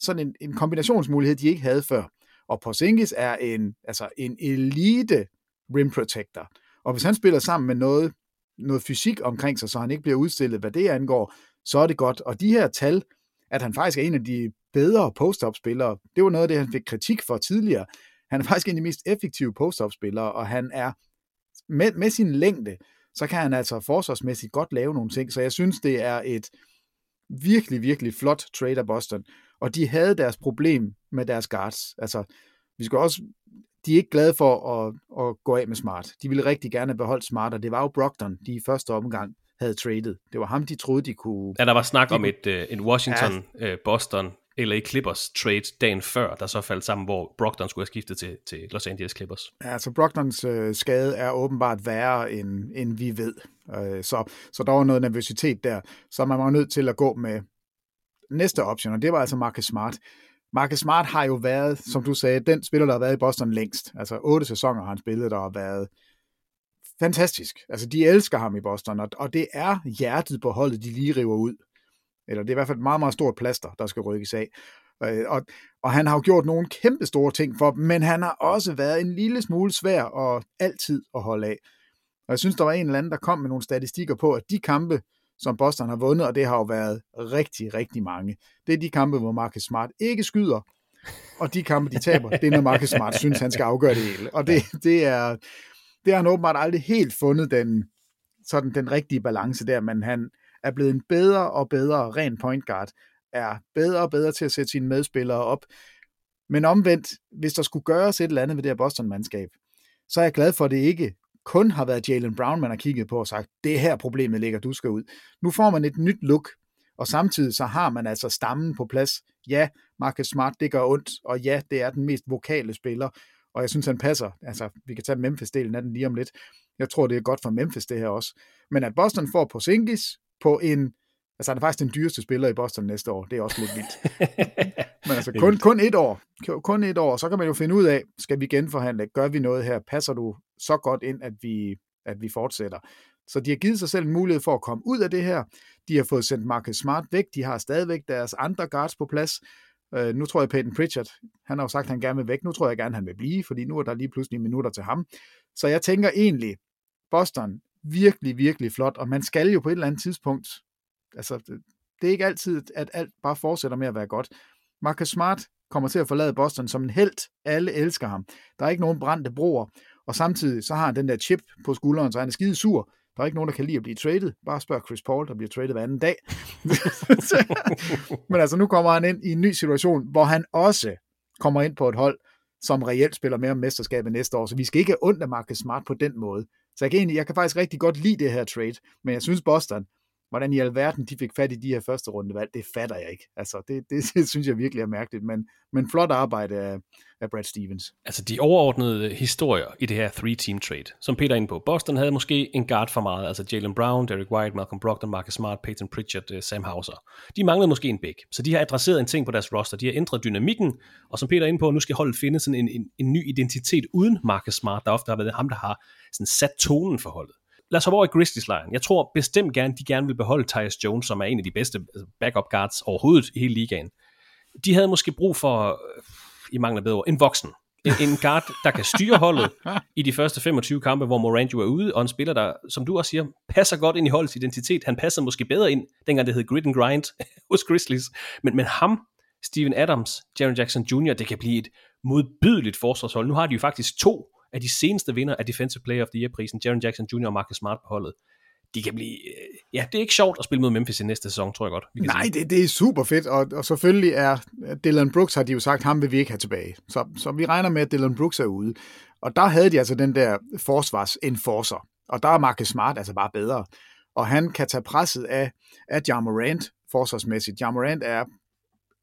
sådan en, en kombinationsmulighed, de ikke havde før. Og Porzingis er en, altså en elite rim protector. Og hvis han spiller sammen med noget, noget fysik omkring sig, så han ikke bliver udstillet, hvad det angår, så er det godt. Og de her tal, at han faktisk er en af de bedre post-up-spillere, det var noget af det, han fik kritik for tidligere. Han er faktisk en af de mest effektive post-up-spillere, og han er med, med sin længde, så kan han altså forsvarsmæssigt godt lave nogle ting. Så jeg synes, det er et virkelig, virkelig flot trade af Boston. Og de havde deres problem med deres guards. Altså, vi skal også, de er ikke glade for at, at gå af med Smart. De ville rigtig gerne beholde Smart, og det var jo Brogdon, de i første omgang havde traded. Det var ham, de troede, de kunne... Ja, der var snak de om et, uh, en Washington, ja. uh, Boston, LA Clippers trade dagen før, der så faldt sammen, hvor Brogdon skulle have skiftet til, til Los Angeles Clippers. Ja, altså Brogdons øh, skade er åbenbart værre, end, end vi ved. Øh, så, så der var noget nervøsitet der. Så man var nødt til at gå med næste option, og det var altså Marcus Smart. Marcus Smart har jo været, som du sagde, den spiller, der har været i Boston længst. Altså otte sæsoner har han spillet, der har været fantastisk. Altså de elsker ham i Boston, og, og det er hjertet på holdet, de lige river ud. Eller det er i hvert fald et meget, meget stort plaster, der skal rykkes af. Øh, og, og han har jo gjort nogle kæmpe store ting for dem, men han har også været en lille smule svær og altid at holde af. Og jeg synes, der var en eller anden, der kom med nogle statistikker på, at de kampe, som Boston har vundet, og det har jo været rigtig, rigtig mange, det er de kampe, hvor Marcus Smart ikke skyder, og de kampe, de taber, det er når Marcus Smart synes, han skal afgøre det hele. Og det, det er, det har han åbenbart aldrig helt fundet den, sådan den rigtige balance der, men han er blevet en bedre og bedre ren point guard, er bedre og bedre til at sætte sine medspillere op. Men omvendt, hvis der skulle gøres et eller andet ved det her Boston-mandskab, så er jeg glad for, at det ikke kun har været Jalen Brown, man har kigget på og sagt, det er her problemet ligger, du skal ud. Nu får man et nyt look, og samtidig så har man altså stammen på plads. Ja, Marcus Smart, det gør ondt, og ja, det er den mest vokale spiller, og jeg synes, han passer. Altså, vi kan tage Memphis-delen af den lige om lidt. Jeg tror, det er godt for Memphis, det her også. Men at Boston får på Singis på en Altså, han er faktisk den dyreste spiller i Boston næste år. Det er også lidt vildt. (laughs) Men altså, kun, kun et år. Kun et år. Så kan man jo finde ud af, skal vi genforhandle? Gør vi noget her? Passer du så godt ind, at vi, at vi fortsætter? Så de har givet sig selv en mulighed for at komme ud af det her. De har fået sendt Marcus Smart væk. De har stadigvæk deres andre guards på plads. Uh, nu tror jeg, Peyton Pritchard, han har jo sagt, at han gerne vil væk. Nu tror jeg gerne, han vil blive, fordi nu er der lige pludselig minutter til ham. Så jeg tænker egentlig, Boston, virkelig, virkelig flot, og man skal jo på et eller andet tidspunkt, altså det er ikke altid, at alt bare fortsætter med at være godt. Marcus Smart kommer til at forlade Boston som en held. Alle elsker ham. Der er ikke nogen brændte broer. Og samtidig så har han den der chip på skulderen, så han er skide sur. Der er ikke nogen, der kan lide at blive traded. Bare spørg Chris Paul, der bliver traded hver anden dag. (laughs) Men altså, nu kommer han ind i en ny situation, hvor han også kommer ind på et hold, som reelt spiller mere om mesterskabet næste år. Så vi skal ikke have ondt af Marcus Smart på den måde. Så jeg kan, egentlig, jeg kan faktisk rigtig godt lide det her trade, men jeg synes Boston, hvordan i alverden de fik fat i de her første rundevalg, det fatter jeg ikke. Altså, det, (laughs) det, det synes jeg virkelig er mærkeligt, men, men flot arbejde af, af Brad Stevens. Altså de overordnede historier i det her three-team trade, som Peter er inde på. Boston havde måske en guard for meget, altså Jalen Brown, Derek White, Malcolm Brogdon, Marcus Smart, Peyton Pritchard, øh, Sam Hauser. De manglede måske en big, så de har adresseret en ting på deres roster. De har ændret dynamikken, og som Peter er inde på, nu skal holdet finde sådan en, en, en ny identitet uden Marcus Smart, der ofte har været ham, der har sådan sat tonen for holdet lad os hoppe over i Grizzlies lejren. Jeg tror bestemt gerne, de gerne vil beholde Tyus Jones, som er en af de bedste altså, backup guards overhovedet i hele ligaen. De havde måske brug for, øh, i mangler bedre en voksen. En, en guard, der kan styre holdet (laughs) i de første 25 kampe, hvor Morant jo er ude, og en spiller, der, som du også siger, passer godt ind i holdets identitet. Han passer måske bedre ind, dengang det hed grit and grind (laughs) hos Grizzlies. Men, men ham, Steven Adams, Jaren Jackson Jr., det kan blive et modbydeligt forsvarshold. Nu har de jo faktisk to af de seneste vinder af Defensive Player of the Year-prisen, Jaron Jackson Jr. og Marcus Smart på holdet, de kan blive... Øh, ja, det er ikke sjovt at spille mod Memphis i næste sæson, tror jeg godt. Vi kan Nej, det, det er super fedt, og, og selvfølgelig er Dylan Brooks, har de jo sagt, ham vil vi ikke have tilbage. Så, så vi regner med, at Dylan Brooks er ude. Og der havde de altså den der forsvars-enforcer, og der er Marcus Smart altså bare bedre. Og han kan tage presset af, af Jamorant forsvarsmæssigt. Jamorant er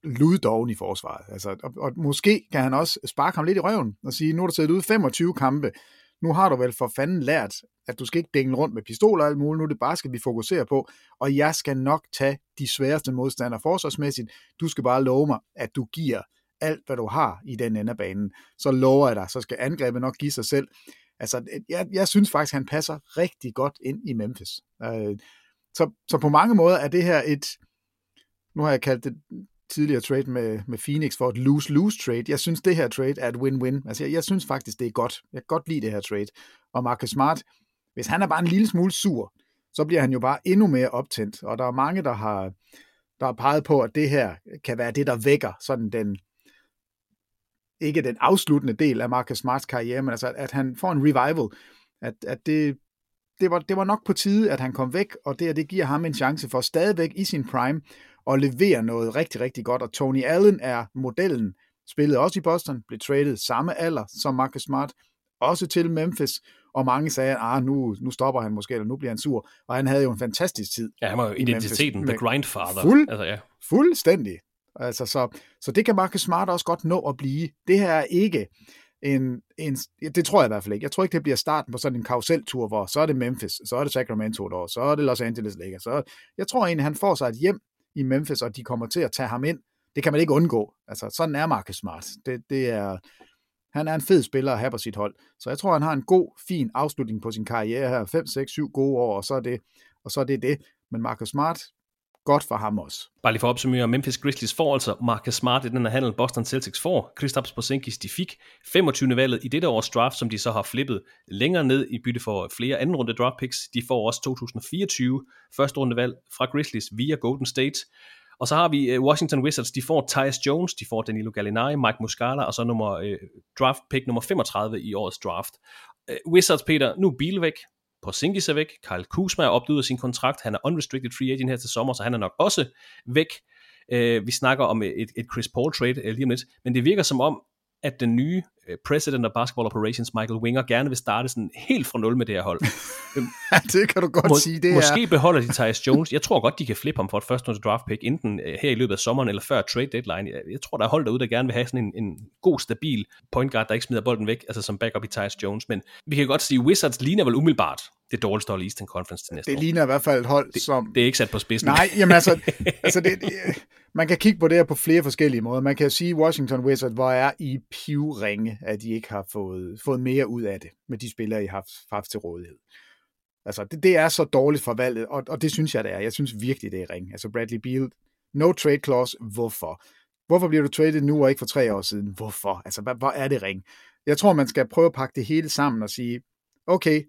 luddoven i forsvaret. Altså, og, og måske kan han også sparke ham lidt i røven og sige, nu har du siddet ude 25 kampe, nu har du vel for fanden lært, at du skal ikke dænge rundt med pistoler og alt muligt, nu er det bare, skal vi fokusere på, og jeg skal nok tage de sværeste modstandere forsvarsmæssigt, du skal bare love mig, at du giver alt, hvad du har i den ende af banen, så lover jeg dig, så skal angrebet nok give sig selv. Altså, jeg, jeg synes faktisk, han passer rigtig godt ind i Memphis. Øh, så, så på mange måder er det her et, nu har jeg kaldt det tidligere trade med, med Phoenix for et lose-lose trade. Jeg synes, det her trade er et win-win. Altså, jeg, jeg synes faktisk, det er godt. Jeg kan godt lide det her trade. Og Marcus Smart, hvis han er bare en lille smule sur, så bliver han jo bare endnu mere optændt. Og der er mange, der har, der har peget på, at det her kan være det, der vækker sådan den, ikke den afsluttende del af Marcus Smarts karriere, men altså, at han får en revival. At, at det, det, var, det var nok på tide, at han kom væk, og det, det giver ham en chance for stadigvæk i sin prime og leverer noget rigtig, rigtig godt. Og Tony Allen er modellen, spillede også i Boston, blev traded samme alder som Marcus Smart, også til Memphis, og mange sagde, at ah, nu, nu stopper han måske, eller nu bliver han sur, og han havde jo en fantastisk tid. Ja, han var jo identiteten, Memphis. the grindfather. Fuld, altså, ja. Fuldstændig. Altså, så, så det kan Marcus Smart også godt nå at blive. Det her er ikke en, en, det tror jeg i hvert fald ikke. Jeg tror ikke, det bliver starten på sådan en karuseltur, hvor så er det Memphis, så er det Sacramento et år, så er det Los Angeles Lakers. Så jeg tror egentlig, han får sig et hjem i Memphis, og de kommer til at tage ham ind. Det kan man ikke undgå. Altså, sådan er Marcus Smart. Det, det er, han er en fed spiller at have på sit hold. Så jeg tror, han har en god, fin afslutning på sin karriere her. 5, 6, 7 gode år, og så er det, og så er det det. Men Marcus Smart, godt for ham også. Bare lige for at opsummere, Memphis Grizzlies får altså Marcus Smart i den her handel, Boston Celtics får. Kristaps Porzingis, de fik 25. valget i dette års draft, som de så har flippet længere ned i bytte for flere anden runde draft picks. De får også 2024 første runde valg fra Grizzlies via Golden State. Og så har vi øh, Washington Wizards, de får Tyus Jones, de får Danilo Gallinari, Mike Muscala, og så nummer, øh, draft pick nummer 35 i årets draft. Øh, Wizards, Peter, nu er væk, Porzingis er væk, Kyle Kuzma er opdydet sin kontrakt, han er unrestricted free agent her til sommer, så han er nok også væk. Uh, vi snakker om et, et Chris Paul trade uh, lige om lidt, men det virker som om, at den nye uh, president of basketball operations, Michael Winger, gerne vil starte sådan helt fra nul med det her hold. (laughs) Det kan du godt må, sige, det Måske er. beholder de Tyus Jones. Jeg tror godt, de kan flippe ham for et første draft pick, enten uh, her i løbet af sommeren eller før trade deadline. Jeg, jeg tror, der er hold derude, der gerne vil have sådan en, en god, stabil point guard, der ikke smider bolden væk, altså som backup i Tyus Jones. Men vi kan godt sige, Wizards ligner vel umiddelbart det dårligste hold i Eastern Conference til næste det år. Det ligner i hvert fald et hold, det, som... Det er ikke sat på spidsen. Nej, jamen altså, (laughs) altså det, det, man kan kigge på det her på flere forskellige måder. Man kan sige, Washington Wizards, hvor er I pivringe, at de ikke har fået, fået mere ud af det, med de spillere, I har haft, haft til rådighed. Altså, det, det er så dårligt forvalget, og, og det synes jeg, det er. Jeg synes virkelig, det er ring. Altså, Bradley Beal, no trade clause, hvorfor? Hvorfor bliver du traded nu og ikke for tre år siden? Hvorfor? Altså, hvor er det ring? Jeg tror, man skal prøve at pakke det hele sammen og sige, okay,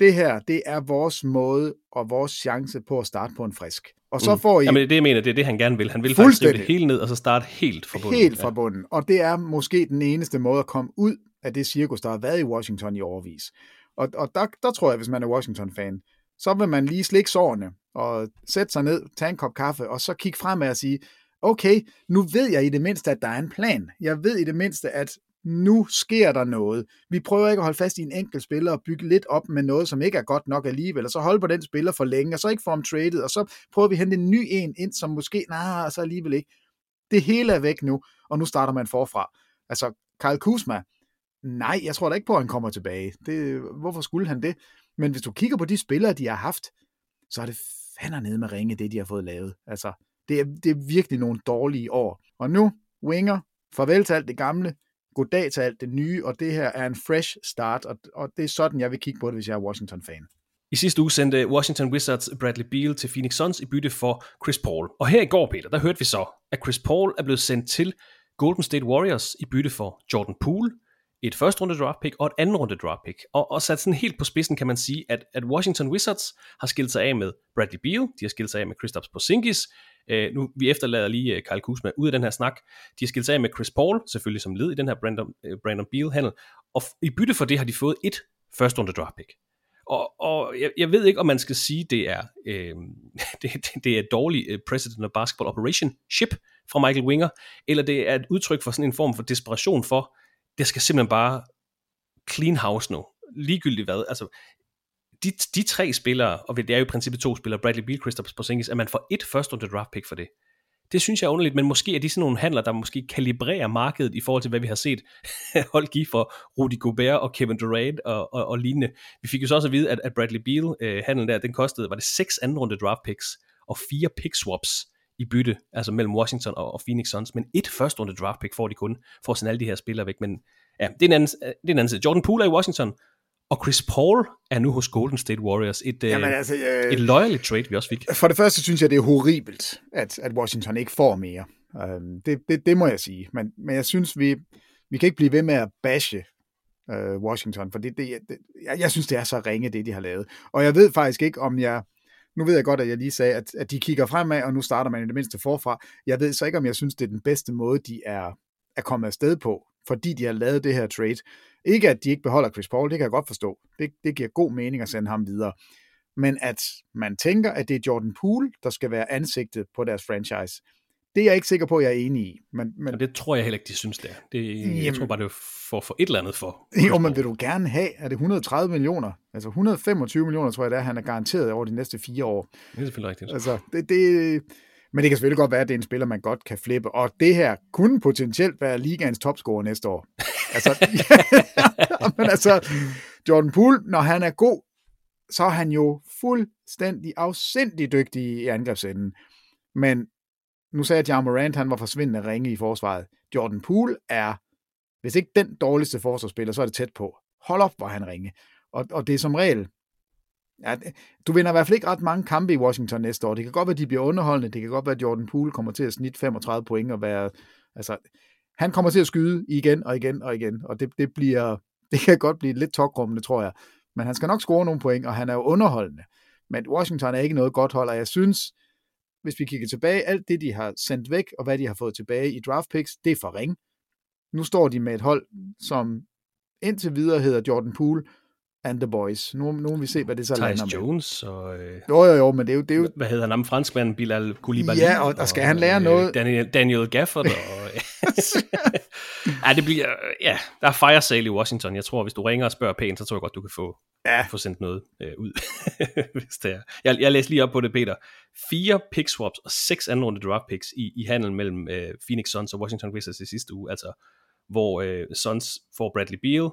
det her, det er vores måde og vores chance på at starte på en frisk. Og så får I... Jamen, det er det, jeg mener, det er det, han gerne vil. Han vil faktisk rive det hele ned, og så starte helt fra bunden. Helt fra bunden. Ja. Og det er måske den eneste måde at komme ud af det cirkus, der har været i Washington i overvis. Og, og der, der tror jeg, hvis man er Washington-fan, så vil man lige slikke sårene og sætte sig ned, tage en kop kaffe, og så kigge fremad og sige, okay, nu ved jeg i det mindste, at der er en plan. Jeg ved i det mindste, at nu sker der noget. Vi prøver ikke at holde fast i en enkelt spiller og bygge lidt op med noget, som ikke er godt nok alligevel, og så holde på den spiller for længe, og så ikke få ham traded, og så prøver vi at hente en ny en ind, som måske, nej, så alligevel ikke. Det hele er væk nu, og nu starter man forfra. Altså, Kyle Kuzma, nej, jeg tror da ikke på, at han kommer tilbage. Det, hvorfor skulle han det? Men hvis du kigger på de spillere, de har haft, så er det fandme nede med ringe, det de har fået lavet. Altså, det er, det er virkelig nogle dårlige år. Og nu, Winger, farvel til alt det gamle, goddag til alt det nye, og det her er en fresh start, og, og det er sådan, jeg vil kigge på det, hvis jeg er Washington-fan. I sidste uge sendte Washington Wizards Bradley Beal til Phoenix Suns i bytte for Chris Paul. Og her i går, Peter, der hørte vi så, at Chris Paul er blevet sendt til Golden State Warriors i bytte for Jordan Poole, et første runde draft pick og et anden runde draft pick. Og, og sat sådan helt på spidsen kan man sige, at, at Washington Wizards har skilt sig af med Bradley Beal, de har skilt sig af med Kristaps Porzingis, Uh, nu, vi efterlader lige uh, Kyle Kuzma ud af den her snak. De har skilt sig af med Chris Paul, selvfølgelig som led i den her Brandon, uh, Brandon Beal-handel, og i bytte for det har de fået et første runde draft pick. Og, og jeg, jeg ved ikke, om man skal sige, det er, øh, (laughs) det, det, det er dårlig uh, President of Basketball Operation ship fra Michael Winger, eller det er et udtryk for sådan en form for desperation for, det skal simpelthen bare clean house nu. Ligegyldigt hvad. Altså, de, de tre spillere, og det er jo i princippet to spillere, Bradley Beal, Christopher Porzingis, at man får et første runde draft pick for det. Det synes jeg er underligt, men måske er de sådan nogle handler, der måske kalibrerer markedet i forhold til, hvad vi har set (laughs) hold give for Rudy Gobert og Kevin Durant og, og, og lignende. Vi fik jo så også at vide, at, at Bradley Beal øh, handlen der, den kostede, var det seks anden runde draft picks og fire pick swaps i bytte, altså mellem Washington og, og Phoenix Suns, men et første runde draft pick får de kun, for at sende alle de her spillere væk, men ja, det er en anden, det er en anden side. Jordan Poole er i Washington, og Chris Paul er nu hos Golden State Warriors. Et, øh, Jamen, altså, øh, et loyal trade, vi også fik. For det første synes jeg, det er horribelt, at, at Washington ikke får mere. Øh, det, det, det må jeg sige. Men, men jeg synes, vi, vi kan ikke blive ved med at bashe øh, Washington, for det, det, det, jeg, jeg synes, det er så ringe, det de har lavet. Og jeg ved faktisk ikke, om jeg... Nu ved jeg godt, at jeg lige sagde, at, at de kigger fremad, og nu starter man i det mindste forfra. Jeg ved så ikke, om jeg synes, det er den bedste måde, de er, er kommet afsted på, fordi de har lavet det her trade. Ikke at de ikke beholder Chris Paul, det kan jeg godt forstå. Det, det giver god mening at sende ham videre. Men at man tænker, at det er Jordan Poole, der skal være ansigtet på deres franchise, det er jeg ikke sikker på, at jeg er enig i. Men, men... Ja, det tror jeg heller ikke, de synes, det er. Det, Jamen... Jeg tror bare, det er for, for et eller andet for. Jo, men vil du gerne have, er det 130 millioner? Altså 125 millioner, tror jeg, det er, han er garanteret over de næste fire år. Det er selvfølgelig rigtigt. Altså, det, det, men det kan selvfølgelig godt være, at det er en spiller, man godt kan flippe. Og det her kunne potentielt være ligaens topscorer næste år. Altså, (laughs) (laughs) men altså, Jordan Poole, når han er god, så er han jo fuldstændig afsindig dygtig i angrebsenden. Men nu sagde jeg, at John Morant han var forsvindende ringe i forsvaret. Jordan Poole er, hvis ikke den dårligste forsvarsspiller, så er det tæt på. Hold op, hvor han ringe. Og, og det er som regel Ja, du vinder i hvert fald ikke ret mange kampe i Washington næste år. Det kan godt være, at de bliver underholdende. Det kan godt være, at Jordan Poole kommer til at snitte 35 point og være... Altså, han kommer til at skyde igen og igen og igen, og det, det bliver... (laughs) Det kan godt blive lidt tokrummende, tror jeg. Men han skal nok score nogle point, og han er jo underholdende. Men Washington er ikke noget godt hold, og jeg synes, hvis vi kigger tilbage, alt det, de har sendt væk, og hvad de har fået tilbage i draft picks, det er for ring. Nu står de med et hold, som indtil videre hedder Jordan Poole, and the Boys. Nu, nu vil vi se, hvad det så Thijs lander med. Jones og... Øh, jo, jo, jo, men det er jo... Det er jo... Hvad hedder han? Franskmanden Bilal Koulibaly. Ja, og, og skal han lære øh, noget... Daniel, Daniel Gafford. og, (laughs) (laughs) ja, det bliver... Ja, der er fire sale i Washington. Jeg tror, hvis du ringer og spørger pænt, så tror jeg godt, du kan få, ja. få sendt noget øh, ud. (laughs) hvis det er. Jeg, jeg læste lige op på det, Peter. Fire pick swaps og seks anden runde draft picks i, i handel mellem øh, Phoenix Suns og Washington Wizards i sidste uge. Altså, hvor øh, Suns får Bradley Beal,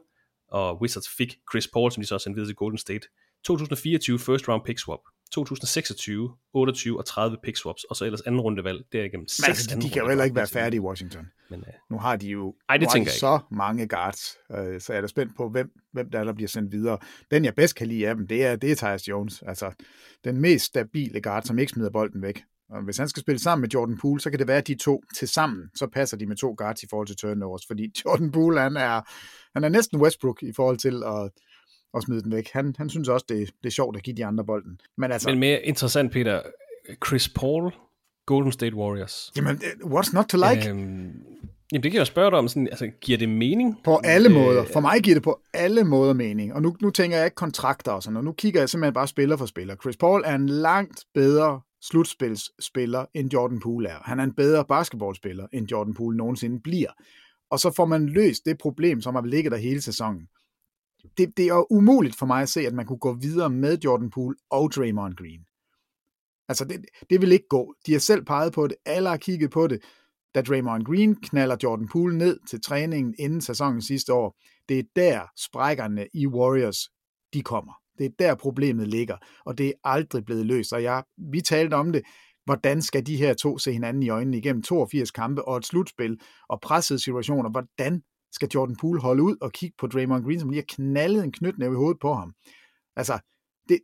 og Wizards fik Chris Paul, som de så sendte videre til Golden State. 2024 first round pick swap. 2026, 28 og 30 pick swaps, og så ellers anden rundevalg derigennem. Men altså, de kan jo heller ikke være færdige i Washington. Men, uh, nu har de jo ej, det tænker jeg så ikke. mange guards, uh, så jeg er da spændt på, hvem, hvem der, der bliver sendt videre. Den, jeg bedst kan lide af dem, det er, det er Tyus Jones. Altså, den mest stabile guard, som ikke smider bolden væk. Og hvis han skal spille sammen med Jordan Poole, så kan det være, at de to til sammen, så passer de med to guards i forhold til turnovers, fordi (laughs) Jordan Poole, han er, han er næsten Westbrook i forhold til at, at smide den væk. Han, han synes også, det, det er sjovt at give de andre bolden. Men altså, Men mere interessant, Peter, Chris Paul, Golden State Warriors. jamen, øh, what's not to like? Øhm, jamen det kan jeg spørge dig om, sådan, altså, giver det mening? På alle Øh, måder. For mig giver det på alle måder mening. Og nu, nu tænker jeg ikke kontrakter og sådan noget. Nu kigger jeg simpelthen bare spiller for spiller. Chris Paul er en langt bedre slutspilsspiller, end Jordan Poole er. Han er en bedre basketballspiller, end Jordan Poole nogensinde bliver. Og så får man løst det problem, som har ligget der hele sæsonen. Det, det er umuligt for mig at se, at man kunne gå videre med Jordan Poole og Draymond Green. Altså, det, det vil ikke gå. De har selv peget på det. Alle har kigget på det. Da Draymond Green knaller Jordan Poole ned til træningen inden sæsonen sidste år, det er der sprækkerne i Warriors, de kommer. Det er der problemet ligger, og det er aldrig blevet løst. Og jeg, vi talte om det, hvordan skal de her to se hinanden i øjnene igennem 82 kampe og et slutspil og pressede situationer. Hvordan skal Jordan Poole holde ud og kigge på Draymond Green, som lige har knaldet en knytnæve i hovedet på ham? Altså, det,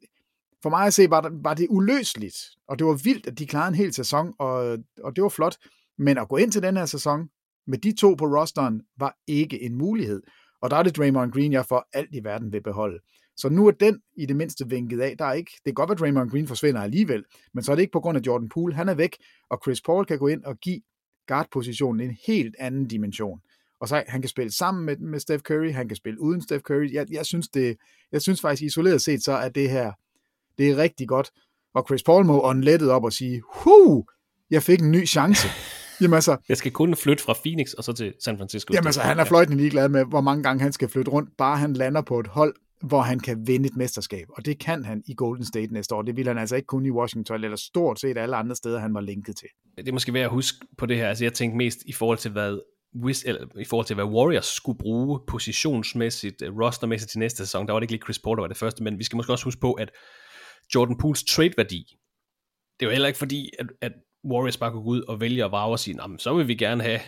for mig at se, var, var det uløseligt, og det var vildt, at de klarede en hel sæson, og, og det var flot. Men at gå ind til den her sæson med de to på rosteren, var ikke en mulighed. Og der er det Draymond Green, jeg for alt i verden vil beholde. Så nu er den i det mindste vinket af. Der er ikke, det kan godt være, at Draymond Green forsvinder alligevel, men så er det ikke på grund af Jordan Poole. Han er væk, og Chris Paul kan gå ind og give guard-positionen en helt anden dimension. Og så han kan spille sammen med, med Steph Curry, han kan spille uden Steph Curry. Jeg, jeg, synes det, jeg synes faktisk isoleret set, så er det her det er rigtig godt. Og Chris Paul må åndlettet op og sige, hu, jeg fik en ny chance. (laughs) Jamen altså, Jeg skal kun flytte fra Phoenix og så til San Francisco. jamen altså, han er fløjtende ligeglad med, hvor mange gange han skal flytte rundt, bare han lander på et hold, hvor han kan vinde et mesterskab. Og det kan han i Golden State næste år. Det vil han altså ikke kun i Washington, eller stort set alle andre steder, han var linket til. det er måske værd at huske på det her. Altså, jeg tænkte mest i forhold til, hvad hvis, eller, i forhold til, hvad Warriors skulle bruge positionsmæssigt, øh, rostermæssigt til næste sæson. Der var det ikke lige Chris Porter var det første, men vi skal måske også huske på, at Jordan Pools trade-værdi, det er jo heller ikke fordi, at, at Warriors bare kunne gå ud og vælge at vare og sige, men så vil vi gerne have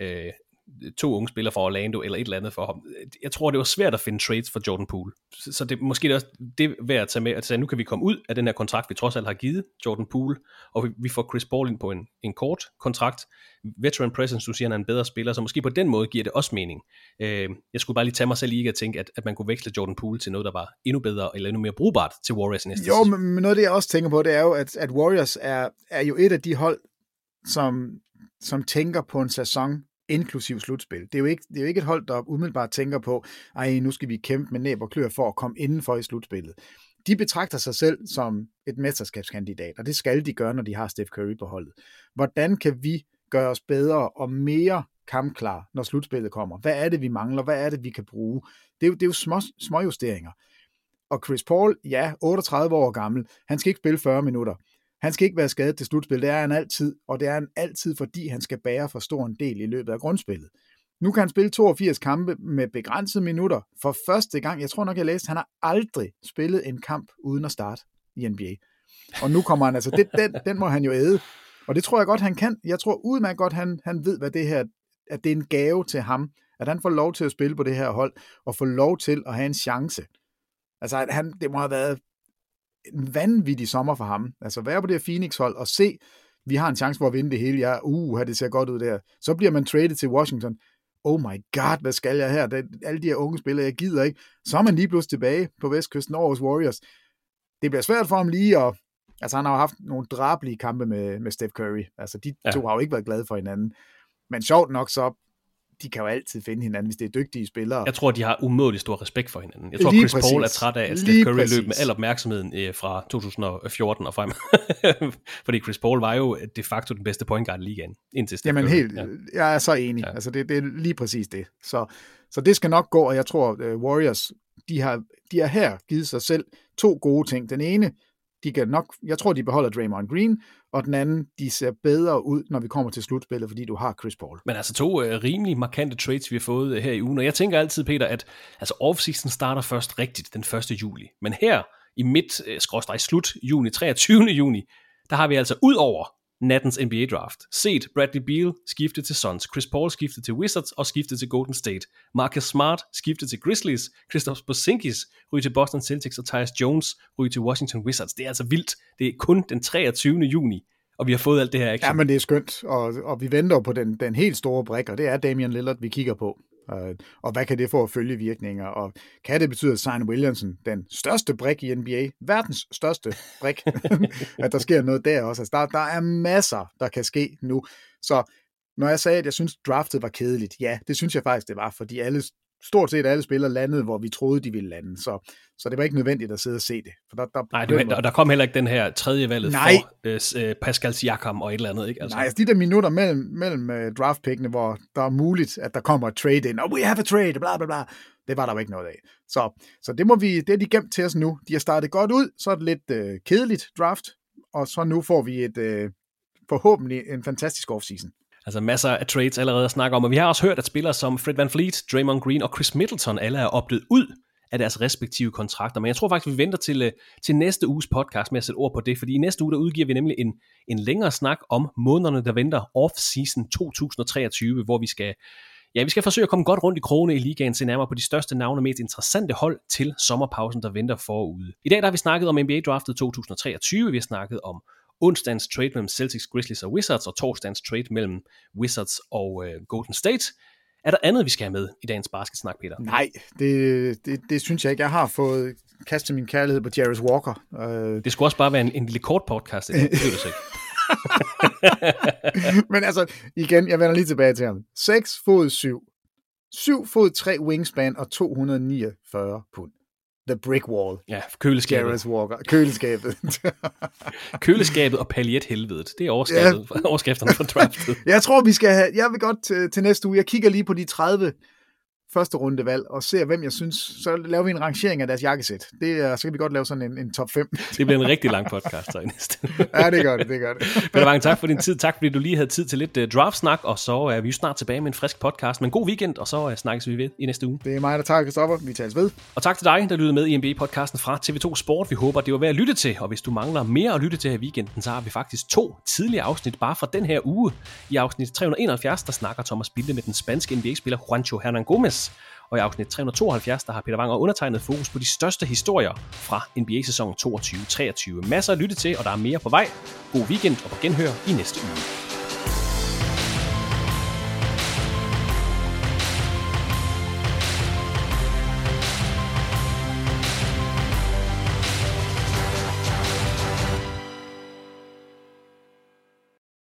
øh, to unge spillere fra Orlando, eller et eller andet for ham. Jeg tror, det var svært at finde trades for Jordan Poole. Så, det måske det også det værd at tage med, at sige, nu kan vi komme ud af den her kontrakt, vi trods alt har givet Jordan Poole, og vi, får Chris Paul ind på en, en kort kontrakt. Veteran presence, du siger, han er en bedre spiller, så måske på den måde giver det også mening. Øh, jeg skulle bare lige tage mig selv i ikke at tænke, at, at man kunne veksle Jordan Poole til noget, der var endnu bedre, eller endnu mere brugbart til Warriors næste Jo, men noget af det, jeg også tænker på, det er jo, at, at Warriors er, er jo et af de hold, som, som tænker på en sæson inklusiv slutspil. Det er, jo ikke, det er jo ikke et hold, der umiddelbart tænker på, ej, nu skal vi kæmpe med næb og klør for at komme indenfor i slutspillet. De betragter sig selv som et mesterskabskandidat, og det skal de gøre, når de har Steph Curry på holdet. Hvordan kan vi gøre os bedre og mere kampklar, når slutspillet kommer? Hvad er det, vi mangler? Hvad er det, vi kan bruge? Det er jo, det er jo små, små justeringer. Og Chris Paul, ja, 38 år gammel, han skal ikke spille 40 minutter. Han skal ikke være skadet til slutspil, det er han altid, og det er han altid, fordi han skal bære for stor en del i løbet af grundspillet. Nu kan han spille 82 kampe med begrænsede minutter for første gang. Jeg tror nok, jeg læste, han har aldrig spillet en kamp uden at starte i NBA. Og nu kommer han altså, det, den, den må han jo æde. Og det tror jeg godt, han kan. Jeg tror udmærket godt, han, han ved, hvad det her, at det er en gave til ham, at han får lov til at spille på det her hold, og få lov til at have en chance. Altså, han, det må have været en vanvittig sommer for ham. Altså, være på det her Phoenix-hold og se, vi har en chance for at vinde det hele. Ja, uh, det ser godt ud der. Så bliver man traded til Washington. Oh my god, hvad skal jeg her? Det, alle de her unge spillere, jeg gider ikke. Så er man lige pludselig tilbage på Vestkysten over hos Warriors. Det bliver svært for ham lige at... Altså, han har jo haft nogle drabelige kampe med, med Steph Curry. Altså, de Ja. to har jo ikke været glade for hinanden. Men sjovt nok så, de kan jo altid finde hinanden, hvis det er dygtige spillere. Jeg tror, de har umådeligt stor respekt for hinanden. Jeg tror, Lige Chris præcis. Paul er træt af, at Steph Curry præcis. løb med al opmærksomheden øh, fra 2014 og frem. (laughs) Fordi Chris Paul var jo de facto den bedste point guard i ligaen, indtil Steph Jamen Curry. helt, Ja. jeg er så enig. Ja. Ja. Altså det, det er lige præcis det. Så, så det skal nok gå, og jeg tror, uh, Warriors, de har, de har her givet sig selv to gode ting. Den ene, de kan nok, jeg tror, de beholder Draymond Green, og den anden, de ser bedre ud, når vi kommer til slutspillet, fordi du har Chris Paul. Men altså to øh, rimelig markante trades, vi har fået øh, her i ugen. Og jeg tænker altid, Peter, at altså offseason starter først rigtigt den 1. juli. Men her i midt, øh, skråstrej slut juni, 23. juni, der har vi altså ud over nattens NBA-draft set Bradley Beal skifte til Suns, Chris Paul skifte til Wizards og skifte til Golden State, Marcus Smart skifte til Grizzlies, Christoph Porzingis ryge til Boston Celtics og Tyus Jones ryge til Washington Wizards. Det er altså vildt. Det er kun den 23. juni, og vi har fået alt det her action. Ja, men det er skønt, og, og vi venter på den, den helt store brik, og det er Damian Lillard, vi kigger på. Øh, og hvad kan det få at følge virkninger? Og kan det betyde, at Zion Williamson, den største brik i NBA, verdens største brik, (laughs) at der sker noget der også? Altså, der, der er masser, der kan ske nu. Så når jeg sagde, at jeg synes, draftet var kedeligt, ja, det synes jeg faktisk, det var, fordi alle stort set alle spillere landede, hvor vi troede, de ville lande. Så, så det var ikke nødvendigt at sidde og se det. For der, der, Nej, det, der, der kom heller ikke den her tredje valget Nej. for uh, Pascal Siakam og et eller andet. Ikke? Altså. Nej, altså de der minutter mellem, mellem uh, draftpickene, hvor der er muligt, at der kommer et trade ind, og we have a trade, bla bla bla, det var der jo ikke noget af. Så, så det, må vi, det er de gemt til os nu. De har startet godt ud, så er det lidt uh, kedeligt draft, og så nu får vi et uh, forhåbentlig en fantastisk offseason. Altså masser af trades allerede at snakke om, og vi har også hørt, at spillere som Fred Van Fleet, Draymond Green og Chris Middleton alle er opdød ud af deres respektive kontrakter. Men jeg tror faktisk, vi venter til, øh, til næste uges podcast med at sætte ord på det, fordi i næste uge der udgiver vi nemlig en, en længere snak om månederne, der venter off-season 2023, hvor vi skal Ja, vi skal forsøge at komme godt rundt i krone i ligaen, se nærmere på de største navne og mest interessante hold til sommerpausen, der venter forude. I dag der har vi snakket om NBA Draftet 2023, vi har snakket om onsdagens trade mellem Celtics, Grizzlies og Wizards, og torsdagens trade mellem Wizards og øh, Golden State. Er der andet, vi skal have med i dagens basketsnak, Peter? Nej, det, det, det synes jeg ikke. Jeg har fået kastet min kærlighed på Jarvis Walker. Uh... Det skulle også bare være en, en lille kort podcast. Det, det det ikke. (laughs) Men altså, igen, jeg vender lige tilbage til ham. 6 fod 7. 7 fod 3 wingspan og 249 pund. The Brick Wall. Ja, køleskabet. Jarvis Walker. Køleskabet. (laughs) køleskabet og paljethelvedet. Det er overskriften, ja. overskrifterne for draftet. (laughs) jeg tror, vi skal have... Jeg vil godt til, til næste uge. Jeg kigger lige på de 30 første rundevalg og ser, hvem jeg synes, så laver vi en rangering af deres jakkesæt. Det er, så kan vi godt lave sådan en, en top 5. det bliver en rigtig lang podcast så i næste. ja, det gør det, det gør det. Peter Wang, tak for din tid. Tak fordi du lige havde tid til lidt uh, draft-snak, og så er vi jo snart tilbage med en frisk podcast. Men god weekend, og så uh, snakkes vi ved i næste uge. Det er mig, der tager Kristoffer. Vi tales ved. Og tak til dig, der lyttede med i NBA-podcasten fra TV2 Sport. Vi håber, det var værd at lytte til, og hvis du mangler mere at lytte til her i weekenden, så har vi faktisk to tidligere afsnit bare fra den her uge. I afsnit 371, der snakker Thomas Bilde med den spanske NBA-spiller Juancho Hernan Gomez og i afsnit 372, der har Peter Wang og undertegnet fokus på de største historier fra NBA-sæsonen 22-23. Masser at lytte til, og der er mere på vej. God weekend og på genhør i næste uge.